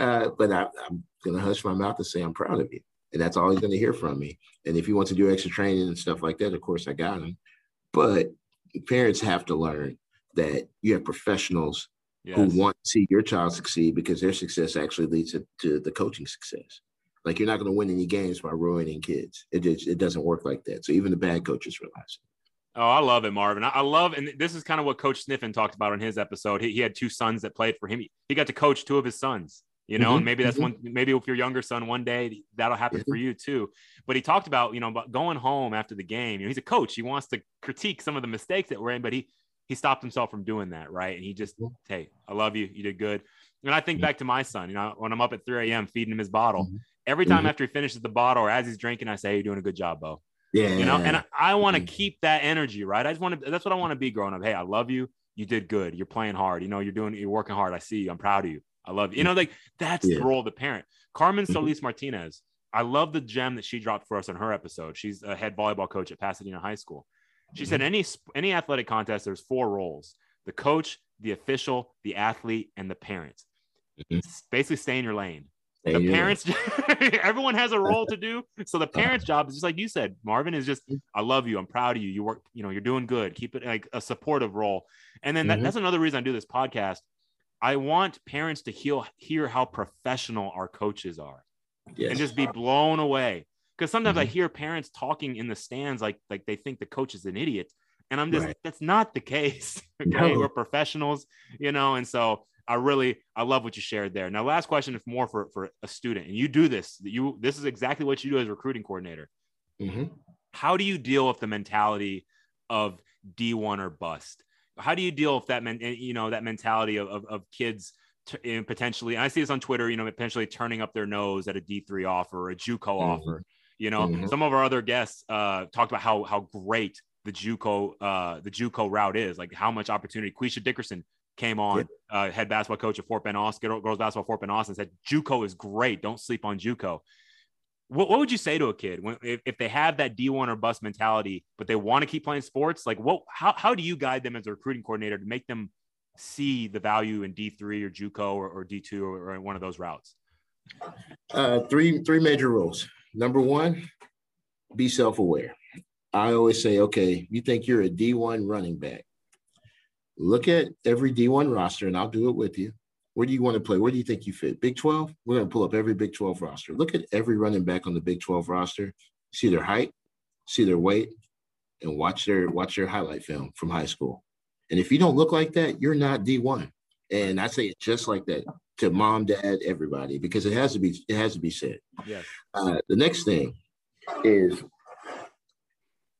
Uh, but I, am going to hush my mouth and say, I'm proud of you. And that's all he's going to hear from me. And if he wants to do extra training and stuff like that, of course, I got him. But parents have to learn that you have professionals yes. who want to see your child succeed because their success actually leads to, to the coaching success. Like you're not going to win any games by ruining kids. It just, it doesn't work like that. So even the bad coaches realize it. Oh, I love it, Marvin. I love, and this is kind of what Coach Sniffen talked about on his episode. He, he had two sons that played for him. He, he got to coach two of his sons, you know, mm-hmm. and maybe that's mm-hmm. one, maybe if your younger son one day that'll happen mm-hmm. for you too. But he talked about, you know, about going home after the game. You know, he's a coach. He wants to critique some of the mistakes that were in, but he he stopped himself from doing that, right? And he just, hey, I love you. You did good. And I think back to my son, you know, when I'm up at 3 a.m. feeding him his bottle, mm-hmm. Every time mm-hmm. after he finishes the bottle or as he's drinking, I say, You're doing a good job, Bo. Yeah. You know, and I, I want to mm-hmm. keep that energy, right? I just want to, that's what I want to be growing up. Hey, I love you. You did good. You're playing hard. You know, you're doing, you're working hard. I see you. I'm proud of you. I love you. You know, like that's yeah. the role of the parent. Carmen mm-hmm. Solis Martinez, I love the gem that she dropped for us on her episode. She's a head volleyball coach at Pasadena High School. She mm-hmm. said any any athletic contest, there's four roles: the coach, the official, the athlete, and the parent. Mm-hmm. Basically, stay in your lane the parents everyone has a role to do so the parents job is just like you said marvin is just i love you i'm proud of you you work you know you're doing good keep it like a supportive role and then mm-hmm. that's another reason i do this podcast I want parents to hear hear how professional our coaches are Yes. and just be blown away. Because sometimes I Mhm. hear parents talking in the stands like like they think the coach is an idiot, and I'm just Right. that's not the case. Okay, No. we're professionals, you know, and so I really I love what you shared there. Now, last question is more for for a student, and you do this. You this is exactly what you do as a recruiting coordinator. Mhm. How do you deal with the mentality of D1 or bust? How do you deal with that, men, you know, that mentality of, of, of kids t- and potentially, and I see this on Twitter, you know, potentially turning up their nose at a D3 offer or a JUCO Mhm. offer. You know, Mhm. some of our other guests uh, talked about how how great the JUCO uh, the JUCO route is, like how much opportunity. Quisha Dickerson came on, uh, head basketball coach at Fort Bend Austin, girls basketball Fort Bend Austin, said JUCO is great. Don't sleep on JUCO. What, what would you say to a kid when if, if they have that D1 or bust mentality, but they want to keep playing sports? Like, what? How how do you guide them as a recruiting coordinator to make them see the value in D3 or JUCO or, or D2 or, or one of those routes? Uh, three three major rules. Number one, be self-aware. I always say, okay, you think you're a D1 running back. Look at every D1 roster, and I'll do it with you. Where do you want to play? Where do you think you fit? Big 12? We're going to pull up every Big 12 roster. Look at every running back on the Big 12 roster. See their height, see their weight, and watch their watch their highlight film from high school. And if you don't look like that, you're not D1. And I say it just like that to mom, dad, everybody, because it has to be it has to be said. Yes. Uh, the next thing is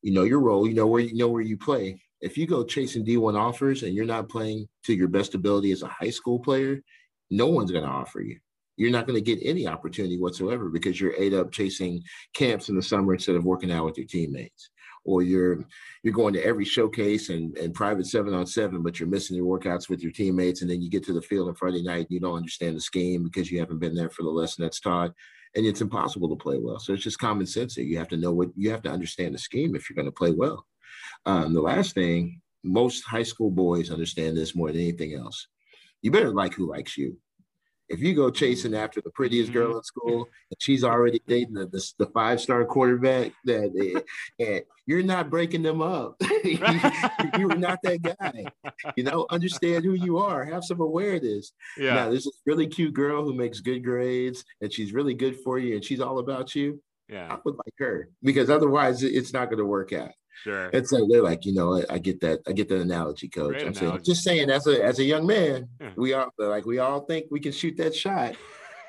you know your role, you know where you know where you play. If you go chasing D1 offers and you're not playing to your best ability as a high school player, no one's going to offer you. You're not going to get any opportunity whatsoever because you're ate up chasing camps in the summer instead of working out with your teammates. Or you're you're going to every showcase and, and private seven on seven, but you're missing your workouts with your teammates, and then you get to the field on Friday night, and you don't understand the scheme because you haven't been there for the lesson that's taught and it's impossible to play well. So it's just common sense that you have to know what you have to understand the scheme if you're going to play well. Um, the last thing, most high school boys understand this more than anything else. You better like who likes you. If you go chasing after the prettiest girl in school and she's already dating the, the, the five star quarterback, that and you're not breaking them up. you, you are not that guy. You know, understand who you are. Have some awareness. Yeah. Now, there's this really cute girl who makes good grades and she's really good for you and she's all about you. Yeah. I would like her because otherwise it's not going to work out. Sure. And so they're like, you know, I, I get that. I get that analogy, coach. Great I'm saying, just saying, as a as a young man, Yeah. we all like we all think we can shoot that shot,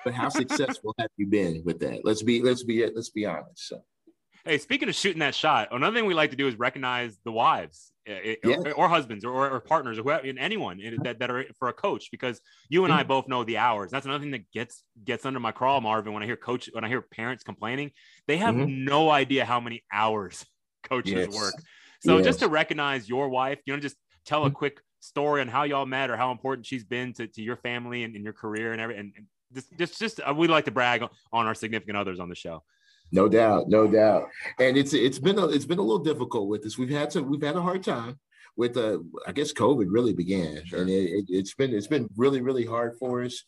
but how successful have you been with that? Let's be let's be let's be honest. So Hey, speaking of shooting that shot, another thing we like to do is recognize the wives eh, eh, or, or husbands or, or partners or whoever, anyone in- that, that are for a coach because you and I both know the hours. That's another thing that gets gets under my crawl, Marvin. When I hear coach, when I hear parents complaining, they have Mhm. no idea how many hours coaches Yes. work. So Yes. just to recognize your wife, you know, just tell a quick story on how y'all met or how important she's been to, to your family and, and your career and everything. and just just just uh, we like to brag on our significant others on the show. no doubt, no doubt. And it's it's been a, it's been a little difficult with this. We've had some we've had a hard time with uh I guess COVID really began, Sure. and it, it, it's been it's been really really hard for us.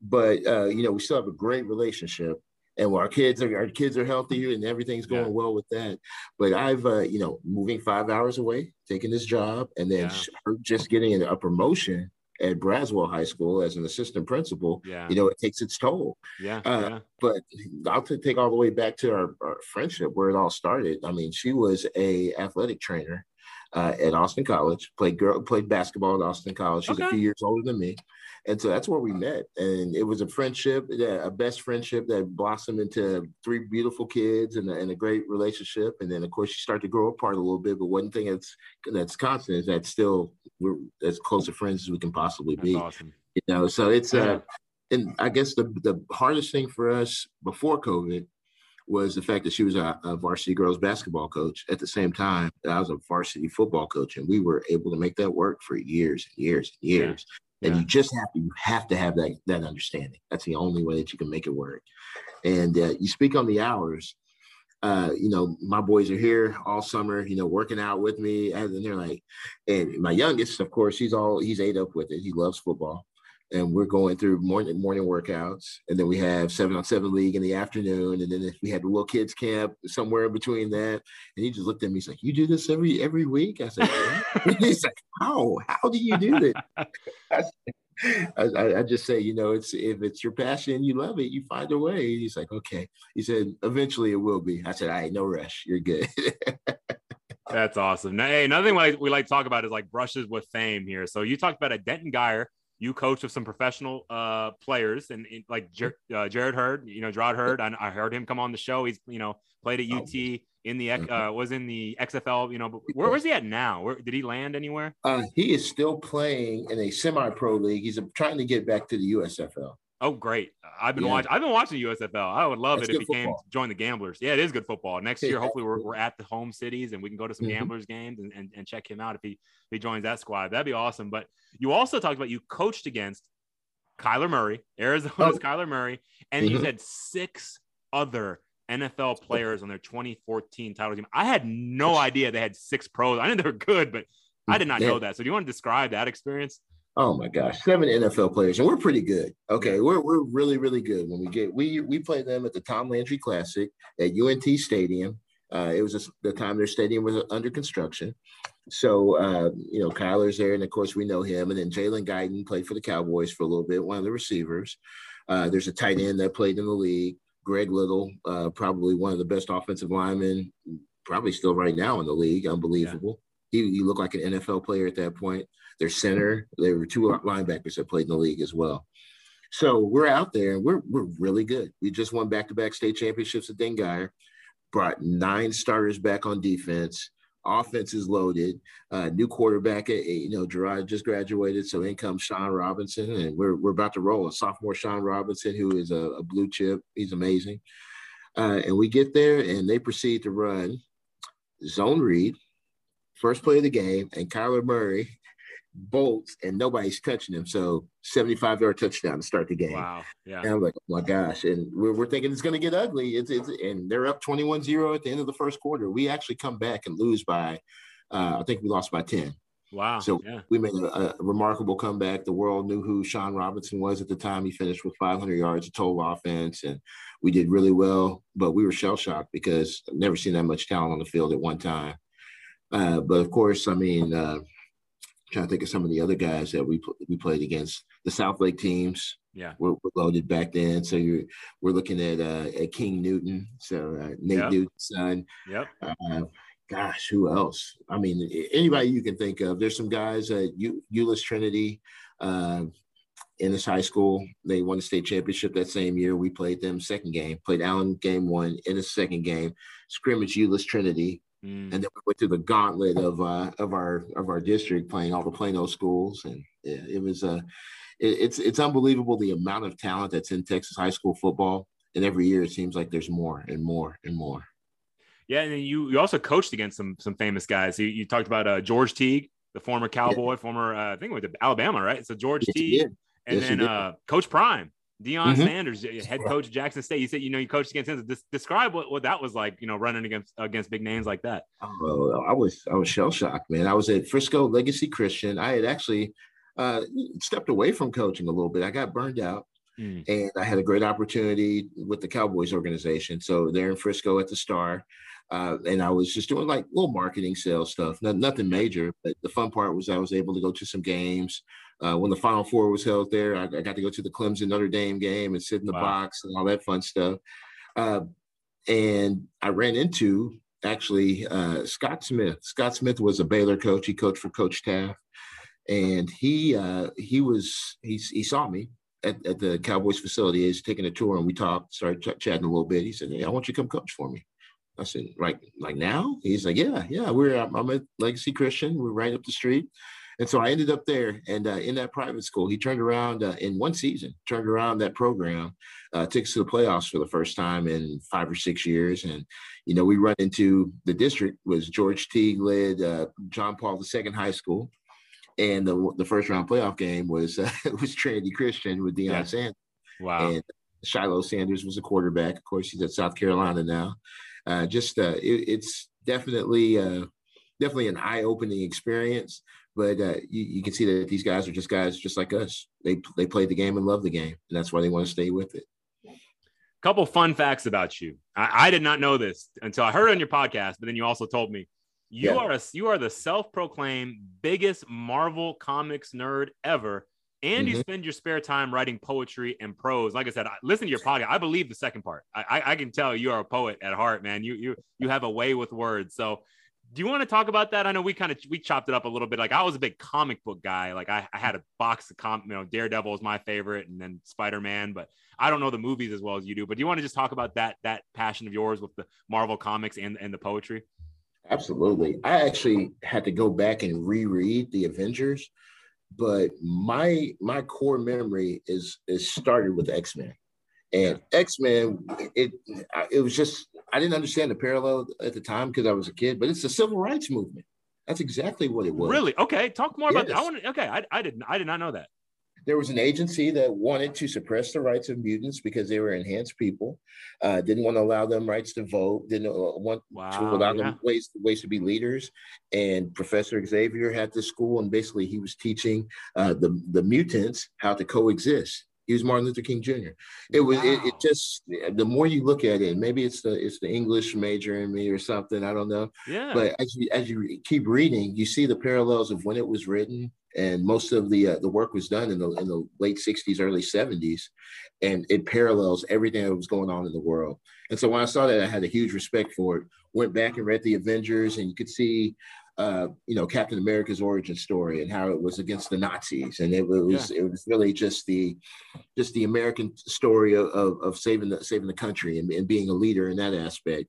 But uh, you know, we still have a great relationship. And our kids are our kids are healthy and everything's going Yeah. well with that. But I've uh, you know moving five hours away, taking this job, and then Yeah. her just getting a promotion at Braswell High School as an assistant principal. Yeah. You know, it takes its toll Yeah. Uh, yeah. but I'll t- take all the way back to our, our friendship where it all started. I mean, she was a athletic trainer uh, at Austin College. Played girl played basketball at Austin College. She's a few years older than me, and so that's where we met. And it was a friendship, a best friendship that blossomed into three beautiful kids and a, and a great relationship. And then, of course, she started to grow apart a little bit. But one thing that's that's constant is that still we're as close of friends as we can possibly That's be awesome. you know so it's Yeah. uh and i guess the the hardest thing for us before covid was the fact that she was a, a varsity girls basketball coach at the same time that i was a varsity football coach and we were able to make that work for years and years and Yeah. And Yeah. you just have to you have to have that that understanding that's the only way that you can make it work and uh, you speak on the hours uh, you know, my boys are here all summer, you know, working out with me. And they're like, and my youngest, of course, he's all he's ate up with it. He loves football. And we're going through morning morning workouts. And then we have seven on seven league in the afternoon. And then if we had the little kids camp somewhere in between that. And he just looked at me, he's like, You do this every every week? I said, "Yeah." he's like, How? How do you do this? I I, I, just say, you know, it's if it's your passion, you love it, you find a way. He's like, okay. He said, eventually it will be. I said, all right, no rush. You're good. That's awesome. Now, hey, another thing we like, we like to talk about is like brushes with fame here. So you talked about a Denton Guyer. You coach with some professional uh, players and, and like Jer- uh, Jared Heard, you know, Gerard Heard. I, I, heard him come on the show. He's, you know, played at UT in the, mm-hmm. uh, was in the XFL, you know, but where, where's he at now? Where did he land anywhere? Uh, he is still playing in a semi pro league. He's trying to get back to the USFL. Oh, great! I've been yeah. watching. I've been watching the USFL. I would love That's it if he football. came to join the Gamblers. Yeah, it is good football. Next year, hopefully, we're, we're at the home cities and we can go to some mm-hmm. Gamblers games and, and, and, check him out if he if he joins that squad. That'd be awesome. But you also talked about you coached against Kyler Murray, Arizona's oh. Kyler Murray, and mm-hmm. you had six other NFL players on their 2014 title team. I had no idea they had six pros. I knew they were good, but I did not know that. So do you want to describe that experience? Oh my gosh, seven NFL players, and we're pretty good. Okay, we're we're really really good. When we get we we played them at the Tom Landry Classic at UNT Stadium. Uh, it was a, the time their stadium was under construction. So uh, you know, Kyler's there, and of course we know him. And then Jalen Guyton played for the Cowboys for a little bit, one of the receivers. Uh, there's a tight end that played in the league, Greg Little, uh, probably one of the best offensive linemen, probably still right now in the league. Unbelievable. Yeah. He, he looked like an NFL player at that point their center. There were two linebackers that played in the league as well. So we're out there and we're we're really good. We just won back-to-back state championships at Denton Guyer, brought nine starters back on defense. Offense is loaded. Uh, new quarterback, at, you know, Jerrod just graduated, so in comes Shawn Robinson, and we're we're about to roll. A sophomore Shawn Robinson, who is a, a blue chip, he's amazing. Uh, and we get there, and they proceed to run zone read, first play of the game, and Kyler Murray bolts and nobody's touching him. So 75 yard touchdown to start the game. Wow. Yeah. And I'm like, oh my gosh. And we're, we're thinking it's going to get ugly. It's, it's, and they're up 21 0 at the end of the first quarter. We actually come back and lose by, uh, I think we lost by 10. Wow. So yeah. we made a, a, remarkable comeback. The world knew who Shawn Robinson was at the time. He finished with 500 yards of total offense, and we did really well. But we were shell shocked because I've never seen that much talent on the field at one time. Uh, but of course, I mean, uh, trying to think of some of the other guys that we we played against. The Southlake teams, yeah, were, were loaded back then. So you're we're looking at uh, at King Newton, so uh, Nate yep. Newton's son. Yep. Uh, gosh, who else? I mean, anybody you can think of. There's some guys at U- Euless Trinity. Uh, in this high school, they won the state championship that same year. We played them second game, played Allen game one in the second game, scrimmage Euless Trinity, Mm. And then we went through the gauntlet of uh, of our of our district, playing all the Plano schools, and it, it was a uh, it, it's it's unbelievable the amount of talent that's in Texas high school football. And every year it seems like there's more and more and more. Yeah, and you you also coached against some some famous guys. You, you talked about uh, George Teague, the former Cowboy, yeah. former uh, I think it was Alabama, right? So George yes, Teague, and yes, then uh, Coach Prime. Deion mm-hmm. Sanders, head coach of Jackson State. You said you know you coached against him. describe what, what that was like. You know, running against against big names like that. Oh, I was I was shell shocked, man. I was at Frisco Legacy Christian. I had actually uh, stepped away from coaching a little bit. I got burned out, mm. and I had a great opportunity with the Cowboys organization. So they're in Frisco at the Star. Uh, and I was just doing like little marketing sales stuff, not, nothing major. But the fun part was I was able to go to some games, uh, when the Final Four was held there, I, I, got to go to the Clemson Notre Dame game and sit in the wow. box and all that fun stuff. Uh, and I ran into actually uh, Scott Smith. Scott Smith was a Baylor coach. He coached for Coach Taft, and he uh, he was he, he saw me at, at the Cowboys facility. He's taking a tour, and we talked, started ch- chatting a little bit. He said, "Hey, I want you to come coach for me." I said, "Right, like now?" He's like, "Yeah, yeah. We're I'm at Legacy Christian. We're right up the street." And so I ended up there, and uh, in that private school, he turned around uh, in one season, turned around that program, uh, took us to the playoffs for the first time in five or six years. And you know, we run into the district was George Teague led uh, John Paul II High School, and the the first round playoff game was uh, was Trinity Christian with Deion yeah. Sanders. Wow. And Shilo Sanders was a quarterback. Of course, he's at South Carolina now. Uh, just it, it's definitely definitely an eye opening experience but uh, you, you, can see that these guys are just guys just like us. They they play the game and love the game, and that's why they want to stay with it. A couple fun facts about you. I, I, did not know this until I heard it on your podcast, but then you also told me you yeah. are a you are the self-proclaimed biggest Marvel comics nerd ever. and mm-hmm. you spend your spare time writing poetry and prose. Like I said, I, listen to your podcast. I believe the second part. I, I, I can tell you are a poet at heart, man. You you you have a way with words. So, do you want to talk about that? I know we kind of we chopped it up a little bit. Like I was a big comic book guy. Like I, I had a box of com, you know, Daredevil is my favorite, and then Spider Man. But I don't know the movies as well as you do. But do you want to just talk about that that passion of yours with the Marvel comics and and the poetry? Absolutely. I actually had to go back and reread the Avengers but my my core memory is is started with X Men, and X Men it it was just I didn't understand the parallel at the time because I was a kid, but it's the civil rights movement. That's exactly what it was. Really? Okay, talk more yes. about that. I want to, okay, I, I didn't I did not know that there was an agency that wanted to suppress the rights of mutants because they were enhanced people, uh, didn't want to allow them rights to vote, didn't uh, want wow, to allow yeah. them ways, ways to be leaders. And Professor Xavier had this school, and basically he was teaching uh, the, the mutants how to coexist. He was Martin Luther King Jr. It was wow. it, it, just the more you look at it, maybe it's the it's the English major in me or something. I don't know. Yeah. But as you as you keep reading, you see the parallels of when it was written and most of the uh, the work was done in the in the late 60s early 70s and it parallels everything that was going on in the world and so when i saw that i had a huge respect for it went back and read the avengers and you could see uh, you know captain america's origin story and how it was against the nazis and it was yeah. it was really just the just the american story of, of, of saving the saving the country and, and being a leader in that aspect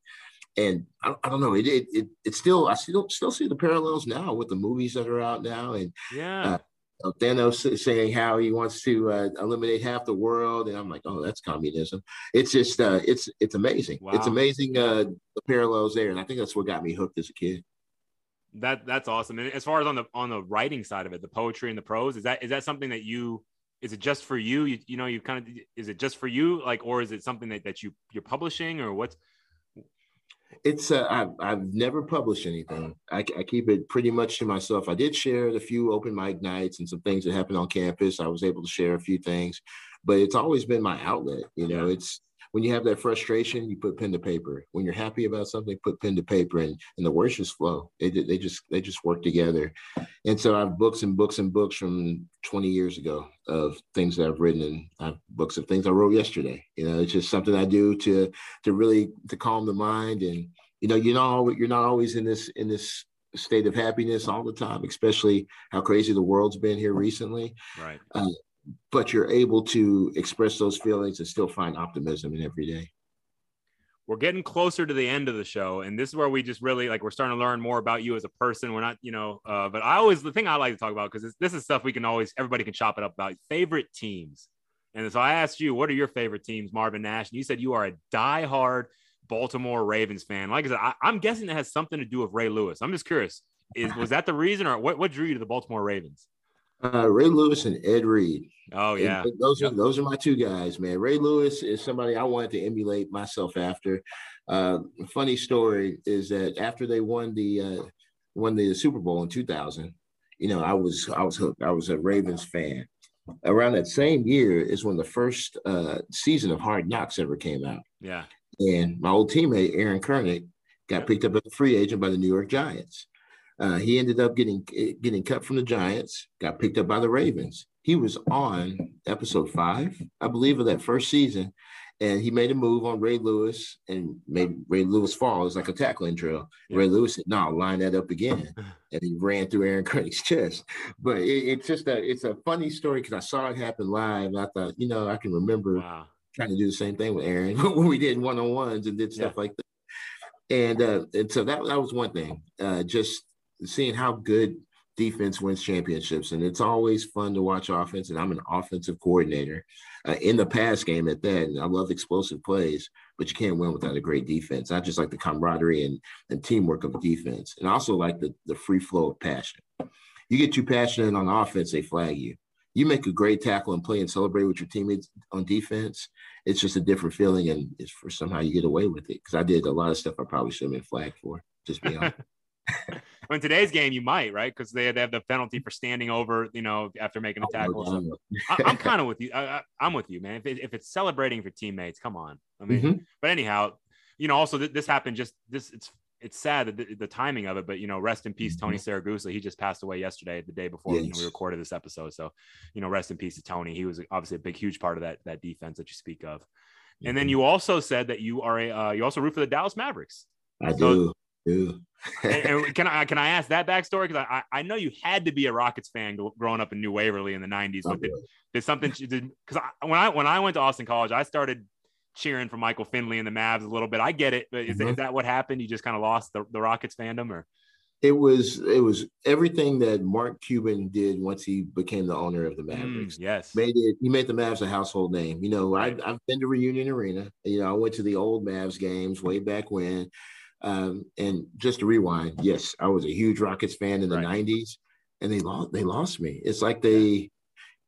and I, I, don't know it, it it it's still I still still see the parallels now with the movies that are out now and yeah. Uh, Thanos saying how he wants to uh, eliminate half the world, and I'm like, oh, that's communism. It's just, uh, it's it's amazing. Wow. It's amazing uh, the parallels there, and I think that's what got me hooked as a kid. That that's awesome. And as far as on the on the writing side of it, the poetry and the prose, is that is that something that you is it just for you? You, you know, you kind of is it just for you, like, or is it something that, that you you're publishing, or what's it's uh, I've, I've never published anything. I, I, keep it pretty much to myself. I did share a few open mic nights and some things that happened on campus. I was able to share a few things, but it's always been my outlet. You know, it's when you have that frustration, you put pen to paper. When you're happy about something, put pen to paper, and and the words just flow. They they just they just work together. And so I have books and books and books from 20 years ago of things that I've written, and I have books of things I wrote yesterday. You know, it's just something I do to to really to calm the mind, and you know, you're not always, you're not always in this in this state of happiness all the time, especially how crazy the world's been here recently. Right. Uh, but you're able to express those feelings and still find optimism in every day. We're getting closer to the end of the show, and this is where we just really like we're starting to learn more about you as a person. We're not, you know, uh, but I always the thing I like to talk about because this is stuff we can always everybody can chop it up about favorite teams. And so I asked you, what are your favorite teams, Marvin Nash? And you said you are a die-hard Baltimore Ravens fan. Like I said, I, am guessing that has something to do with Ray Lewis. I'm just curious, is was that the reason, or what, what drew you to the Baltimore Ravens? Uh, Ray Lewis and Ed Reed. Oh yeah, and those yep. are those are my two guys, man. Ray Lewis is somebody I wanted to emulate myself after. Uh, funny story is that after they won the uh, won the Super Bowl in 2000, you know, I was I was hooked. I was a Ravens fan. Around that same year is when the first uh, season of Hard Knocks ever came out. Yeah, and my old teammate Aaron Koenig got picked up as a free agent by the New York Giants. Uh, he ended up getting getting cut from the Giants, got picked up by the Ravens. He was on episode five, I believe, of that first season, and he made a move on Ray Lewis and made Ray Lewis fall. It was like a tackling drill. Yeah. Ray Lewis said, "No, line that up again," and he ran through Aaron Koenig's chest. But it, it's just a it's a funny story because I saw it happen live. I thought, you know, I can remember wow. trying to do the same thing with Aaron when we did one on ones and did stuff yeah. like that. And uh, and so that that was one thing. Uh, just seeing how good defense wins championships. And it's always fun to watch offense. And I'm an offensive coordinator uh, in the pass game at that. And I love explosive plays, but you can't win without a great defense. I just like the camaraderie and, and teamwork of defense. And I also like the, the free flow of passion. You get too passionate on offense, they flag you. You make a great tackle and play and celebrate with your teammates on defense. It's just a different feeling, and it's for somehow you get away with it. Because I did a lot of stuff I probably should have been flagged for. Just be honest. in today's game, you might, right? Because they, have the penalty for standing over, you know, after making a oh, tackle. So I, am kind of with you. I, am with you, man. If, it, if, it's celebrating for teammates, come on. I mean, mm-hmm. but anyhow, you know, also th- this happened just this. It's it's sad that the, the, timing of it, but you know, rest in peace, Tony mm-hmm. Siragusa. He just passed away yesterday, the day before yes. you know, we recorded this episode. So, you know, rest in peace to Tony. He was obviously a big, huge part of that that defense that you speak of. Mm-hmm. And then mm-hmm. you also said that you are a uh, you also root for the Dallas Mavericks. I so, do. And, and, can I can I ask that backstory because I I know you had to be a Rockets fan growing up in New Waverly in the '90s. But did, did something because when I when I went to Austin College, I started cheering for Michael Finley and the Mavs a little bit. I get it, but is, mm-hmm. is that what happened? You just kind of lost the, the Rockets fandom, or it was it was everything that Mark Cuban did once he became the owner of the mm, Mavericks. Mm, yes, made it. He made the Mavs a household name. You know, right. I, I've been to Reunion Arena. You know, I went to the old Mavs games way back when. Um, and just to rewind, yes, I was a huge Rockets fan in the right. '90s, and they lost. They lost me. It's like they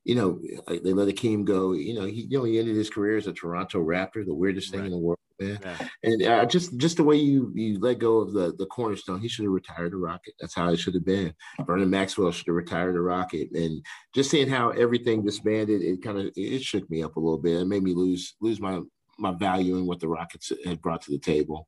you know, they let Akeem go. You know, he you know he ended his career as a Toronto Raptor, the weirdest thing right. in the world, man. Yeah. And uh, just just the way you you let go of the the cornerstone, he should have retired the Rocket. That's how it should have been. Vernon Maxwell should have retired the Rocket. And just seeing how everything disbanded, it kind of it shook me up a little bit. It made me lose lose my my value in what the Rockets had brought to the table.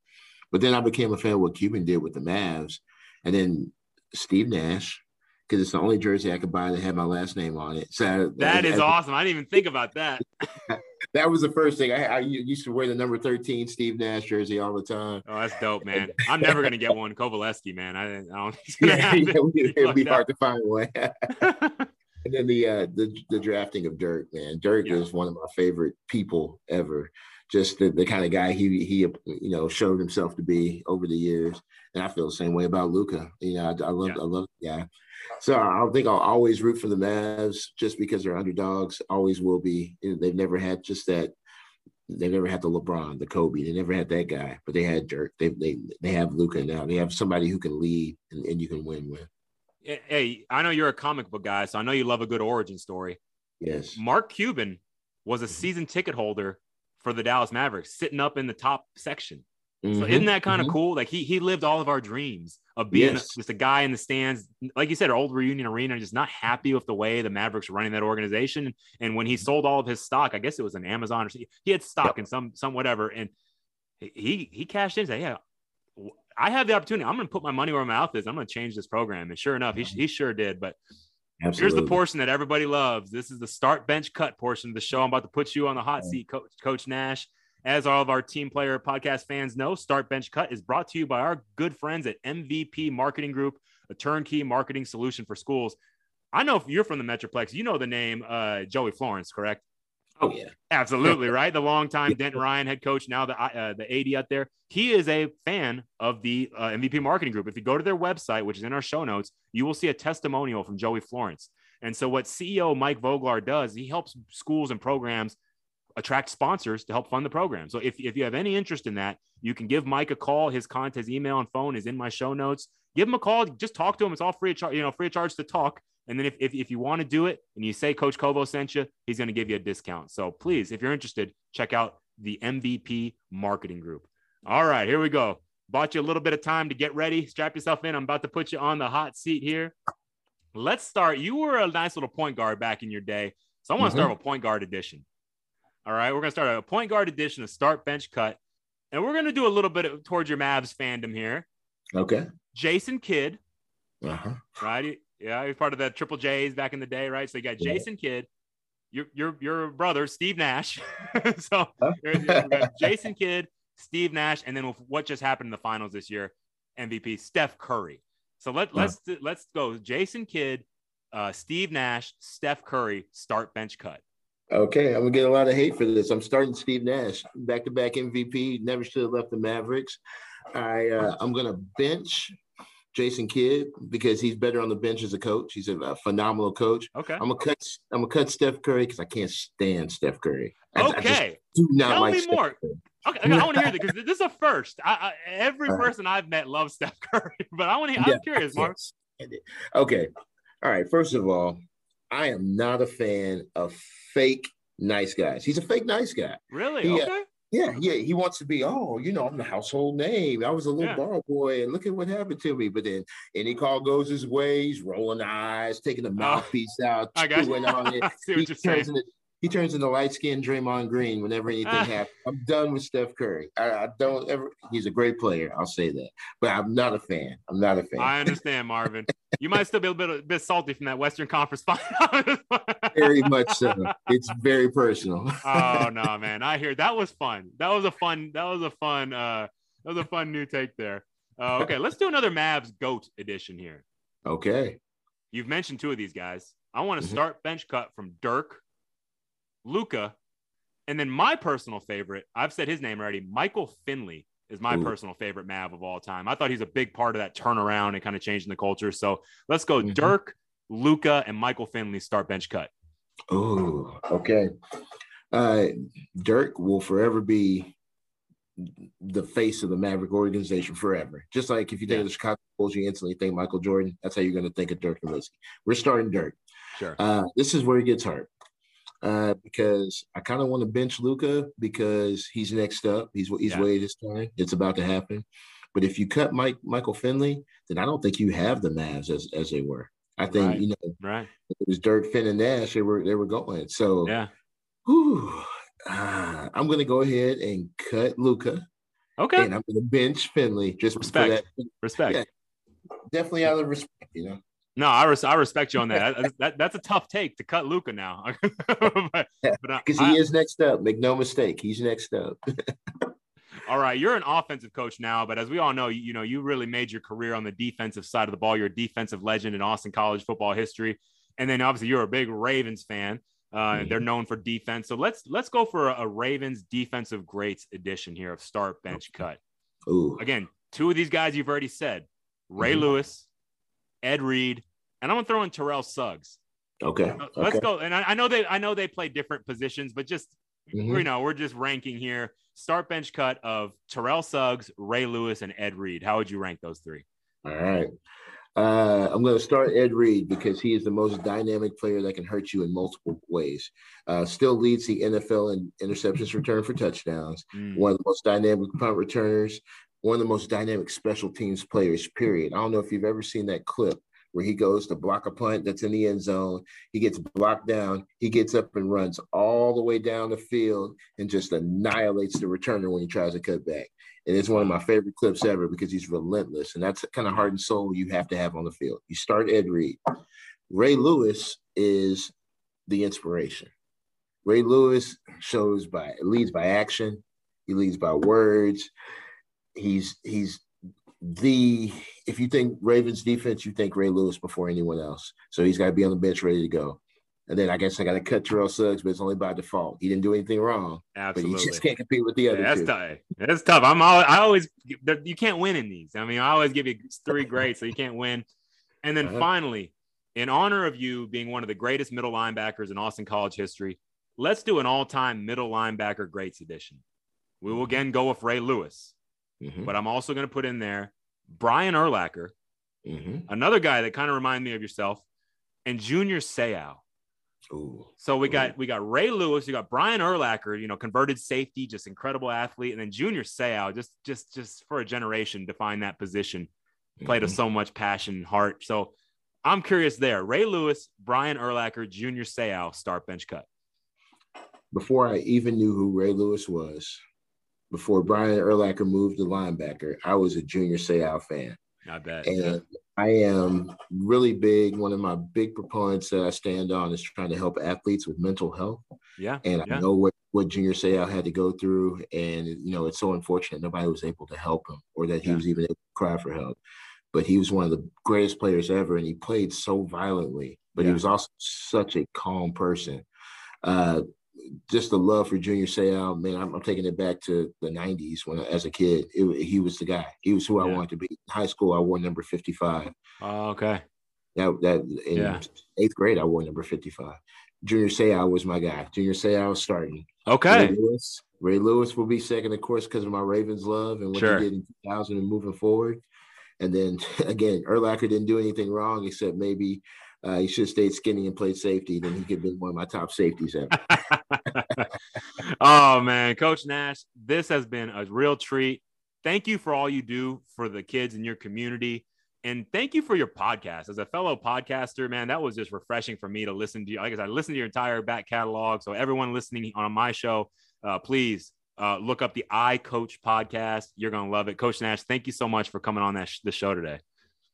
But then I became a fan of what Cuban did with the Mavs, and then Steve Nash because it's the only jersey I could buy that had my last name on it. So that is I, awesome. I didn't even think about that. that was the first thing. I, I, used to wear the number 13 Steve Nash jersey all the time. Oh, that's dope, man. I'm never gonna get one. Kovaleski, man. I, I don't yeah, yeah, it'd be hard to find one. and then the uh the, the drafting of Dirk, man. Dirk yeah. is one of my favorite people ever. Just the, the kind of guy he he you know showed himself to be over the years. And I feel the same way about Luka. You know, I, I love yeah. I love yeah. So I don't think I'll always root for the Mavs just because they're underdogs. Always will be. They've never had just that. They never had the LeBron, the Kobe. They never had that guy, but they had Dirk. They they they have Luka now. They have somebody who can lead and, and you can win with. Hey, I know you're a comic book guy, so I know you love a good origin story. Yes. Mark Cuban was a mm-hmm. season ticket holder for the Dallas Mavericks, sitting up in the top section. Mm-hmm. So isn't that kind of mm-hmm. cool? Like he he lived all of our dreams of being yes. just a guy in the stands, like you said, old reunion arena, just not happy with the way the Mavericks were running that organization. And when he sold all of his stock, I guess it was an Amazon or he had stock yep. in some some whatever, and he he cashed in. And said, "Yeah, I have the opportunity. I'm going to put my money where my mouth is. I'm going to change this program." And sure enough, he he sure did. But Absolutely. Here's the portion that everybody loves. This is the start bench cut portion of the show. I'm about to put you on the hot seat, Coach, Coach Nash. As all of our team player podcast fans know, Start Bench Cut is brought to you by our good friends at MVP Marketing Group, a turnkey marketing solution for schools. I know if you're from the Metroplex, you know the name uh, Joey Florence, correct? Oh yeah, absolutely right. The longtime Denton Ryan head coach, now the uh, the AD out there. He is a fan of the uh, MVP Marketing Group. If you go to their website, which is in our show notes, you will see a testimonial from Joey Florence. And so, what CEO Mike Voglar does, he helps schools and programs attract sponsors to help fund the program. So if, if you have any interest in that, you can give Mike a call. His contact, his email and phone is in my show notes. Give him a call. Just talk to him. It's all free of charge, you know, free of charge to talk. And then if, if, if you want to do it and you say Coach Kovo sent you, he's going to give you a discount. So please, if you're interested, check out the MVP marketing group. All right, here we go. Bought you a little bit of time to get ready. Strap yourself in. I'm about to put you on the hot seat here. Let's start. You were a nice little point guard back in your day. So I want to mm-hmm. start with point guard edition. All right, we're gonna start a point guard edition of start bench cut, and we're gonna do a little bit of, towards your Mavs fandom here. Okay. Jason Kidd. Uh-huh. Right. Yeah, he's part of the Triple J's back in the day, right? So you got yeah. Jason Kidd, your your your brother Steve Nash. so Jason Kidd, Steve Nash, and then with what just happened in the finals this year, MVP Steph Curry. So let let's let's go. Jason Kidd, uh, Steve Nash, Steph Curry, start bench cut. Okay, I'm gonna get a lot of hate for this. I'm starting Steve Nash, back-to-back MVP. Never should have left the Mavericks. I uh, I'm gonna bench Jason Kidd because he's better on the bench as a coach. He's a, a phenomenal coach. Okay, I'm gonna cut I'm gonna cut Steph Curry because I can't stand Steph Curry. I, okay, I do not Tell like me Steph more. Curry. Okay, I want to hear that because this is a first. I, I, every person I've met loves Steph Curry, but I want to. I'm yeah, curious, Mark. Okay, all right. First of all, I am not a fan of fake nice guys. He's a fake nice guy. Really? He, uh, okay. Uh, yeah, yeah. He wants to be, oh, you know, I'm the household name. I was a little yeah. ball boy, and look at what happened to me. But then any call goes his way, he's rolling eyes, taking the oh, mouthpiece out, chewing on it. he turns into he turns into light skinned Draymond Green whenever anything happens. I'm done with Steph Curry. I, I, don't ever. He's a great player. I'll say that, but I'm not a fan. I'm not a fan. I understand, Marvin. you might still be a bit, a bit salty from that Western Conference final. very much so. It's very personal. oh no, man! I hear that was fun. That was a fun. That was a fun. uh That was a fun new take there. Uh, okay, let's do another Mavs goat edition here. Okay. You've mentioned two of these guys. I want to mm-hmm. start bench cut from Dirk, Luka, and then my personal favorite. I've said his name already. Michael Finley is my Ooh. personal favorite Mav of all time. I thought he's a big part of that turnaround and kind of changing the culture. So let's go, mm-hmm. Dirk, Luka, and Michael Finley start bench cut. Oh, okay. Uh, Dirk will forever be the face of the Maverick organization forever. Just like if you think yeah. of the Chicago Bulls, you instantly think Michael Jordan. That's how you're going to think of Dirk Nowitzki. We're starting Dirk. Sure. Uh, this is where it gets hard uh, because I kind of want to bench Luka because he's next up. He's he's yeah. his turn. It's about to happen. But if you cut Mike Michael Finley, then I don't think you have the Mavs as as they were. I think right. you know, right? It was Dirk, Finn, and Nash. They were they were going. So yeah. Whew, uh, I'm to go ahead and cut Luka. Okay. And I'm to bench Finley just respect. For that. Respect. Yeah, definitely out of respect, you know. No, I, res- I respect you on that. that, that. That's a tough take to cut Luka now. Because he is next up. Make no mistake, he's next up. all right, you're an offensive coach now, but as we all know, you, you know you really made your career on the defensive side of the ball. You're a defensive legend in Austin College football history, and then obviously you're a big Ravens fan. Uh, mm-hmm. They're known for defense, so let's let's go for a, a Ravens defensive greats edition here of start bench cut. Ooh. Again, two of these guys you've already said: Ray mm-hmm. Lewis Ed Reed, and I'm gonna throw in Terrell Suggs. Okay. Let's okay. go. And I, I, know they I know they play different positions, but just mm-hmm. you know, we're just ranking here. Start bench cut of Terrell Suggs, Ray Lewis, and Ed Reed. How would you rank those three? All right. Uh, I'm going to start Ed Reed because he is the most dynamic player that can hurt you in multiple ways. Uh, still leads the NFL in interceptions return for touchdowns. Mm. One of the most dynamic punt returners one of the most dynamic special teams players, period. I don't know if you've ever seen that clip where he goes to block a punt that's in the end zone. He gets blocked down. He gets up and runs all the way down the field and just annihilates the returner when he tries to cut back. And it's one of my favorite clips ever because he's relentless. And that's the kind of heart and soul you have to have on the field. You start Ed Reed. Ray Lewis is the inspiration. Ray Lewis shows by leads by action. He leads by words he's he's the if you think Ravens defense, you think Ray Lewis before anyone else. So he's got to be on the bench ready to go. And then I guess I got to cut Terrell Suggs, but it's only by default. He didn't do anything wrong. Absolutely, but he just can't compete with the other. Yeah, that's two. tough. That's tough. I'm always, I always you can't win in these. I mean, I always give you three greats, so you can't win. And then uh-huh. finally, in honor of you being one of the greatest middle linebackers in Austin College history, let's do an all-time middle linebacker greats edition. We will again go with Ray Lewis. Mm-hmm. But I'm also going to put in there Brian Urlacher, mm-hmm. another guy that kind of remind me of yourself, and Junior Seau. Ooh. So we got we got Ray Lewis, you got Brian Urlacher, you know, converted safety, just incredible athlete, and then Junior Seau, just just just for a generation, define that position, played mm-hmm. with so much passion, and heart. So I'm curious there. Ray Lewis, Brian Urlacher, Junior Seau, start bench cut. Before I even knew who Ray Lewis was, before Brian Urlacher moved to linebacker, I was a Junior Seau fan. Not bad. And yeah. I am really big. One of my big proponents that I stand on is trying to help athletes with mental health. Yeah. And yeah. I know what, what Junior Seau had to go through. And, you know, it's so unfortunate nobody was able to help him or that he yeah. was even able to cry for help. But he was one of the greatest players ever. And he played so violently, but he was also such a calm person. Uh, just the love for Junior Seau, man, I'm, I'm, taking it back to the 90s when, as a kid, it, he was the guy. He was who I wanted to be. In high school, I wore number 55. Oh, okay. That, that in yeah. eighth grade, I wore number 55. Junior Seau was my guy. Junior Seau was starting. Okay. Ray Lewis, Ray Lewis will be second, of course, because of my Ravens love and what sure. he did in 2000 and moving forward. And then again, Urlacher didn't do anything wrong except maybe uh, he should have stayed skinny and played safety. Then he could have been one of my top safeties ever. oh man, Coach Nash, this has been a real treat. Thank you for all you do for the kids in your community And thank you for your podcast. As a fellow podcaster, man, that was just refreshing for me to listen to you. Like I said, I listened to your entire back catalog. So everyone listening on my show, uh, please uh, look up the iCoach podcast. You're gonna love it, Coach Nash. Thank you so much for coming on that sh- the show today.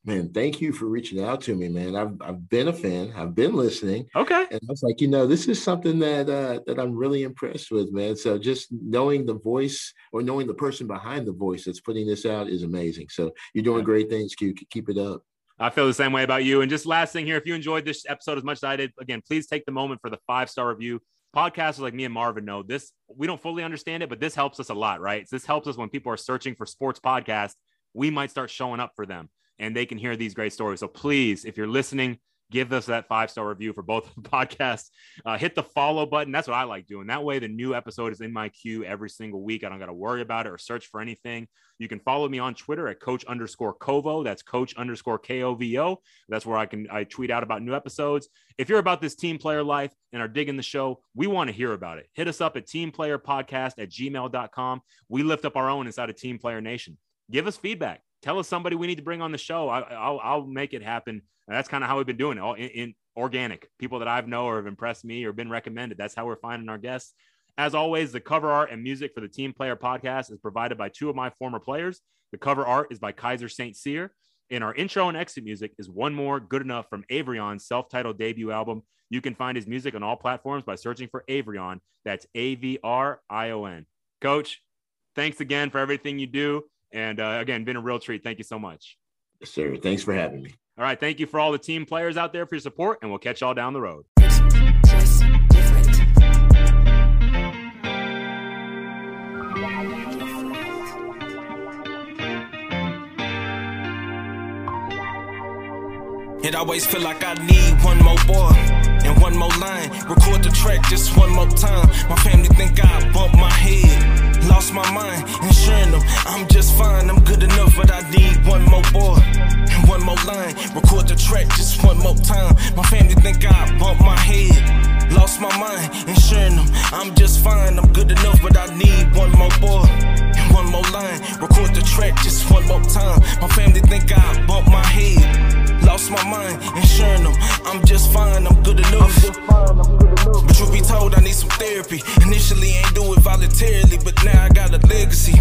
Man, thank you for reaching out to me, man. I've I've been a fan. I've been listening. Okay. And I was like, you know, this is something that uh, that I'm really impressed with, man. So just knowing the voice or knowing the person behind the voice that's putting this out is amazing. So you're doing great things, Q. Keep it up. I feel the same way about you. And just last thing here, if you enjoyed this episode as much as I did, again, please take the moment for the five star review. Podcasters like me and Marvin know this. We don't fully understand it, but this helps us a lot, right? So this helps us when people are searching for sports podcasts. We might start showing up for them and they can hear these great stories. So please, if you're listening, give us that five star review for both podcasts. Uh, hit the follow button. That's what I like doing. That way, the new episode is in my queue every single week. I don't got to worry about it or search for anything. You can follow me on Twitter at coach underscore Kovo. That's coach underscore K O V O. That's where I can I tweet out about new episodes. If you're about this team player life and are digging the show, we want to hear about it. Hit us up at teamplayerpodcast at gmail.com. We lift up our own inside of Team Player Nation. Give us feedback tell us somebody we need to bring on the show. I, will I'll make it happen. And that's kind of how we've been doing it all in, in, organic people that I've know or have impressed me or been recommended. That's how we're finding our guests. As always, the cover art and music for the Team Player podcast is provided by two of my former players. The cover art is by Kaiser St. Cyr. And our intro and exit music is One More Good Enough from Avrion's self titled debut album. You can find his music on all platforms by searching for Avrion. That's A V R I O N. Coach, thanks again for everything you do. And uh, again, been a real treat. Thank you so much. Yes, sir. Thanks for having me. All right. Thank you for all the team players out there for your support, and we'll catch y'all down the road. It always feel like I need one more boy and one more line. Record the track just one more time. My family think I bumped my head. Lost my mind, ensuring them I'm just fine. I'm good enough, but I need one more boy and one more line. Record the track just one more time. My family think I bumped my head. Lost my mind, ensuring them I'm just fine. I'm good enough, but I need one more boy and one more line. Record the track just one more time. My family think I bumped my head. Lost my mind, ensuring them I'm just fine. I'm good enough. But truth be told, I need some therapy. Initially, ain't do it voluntarily, but now I got a legacy.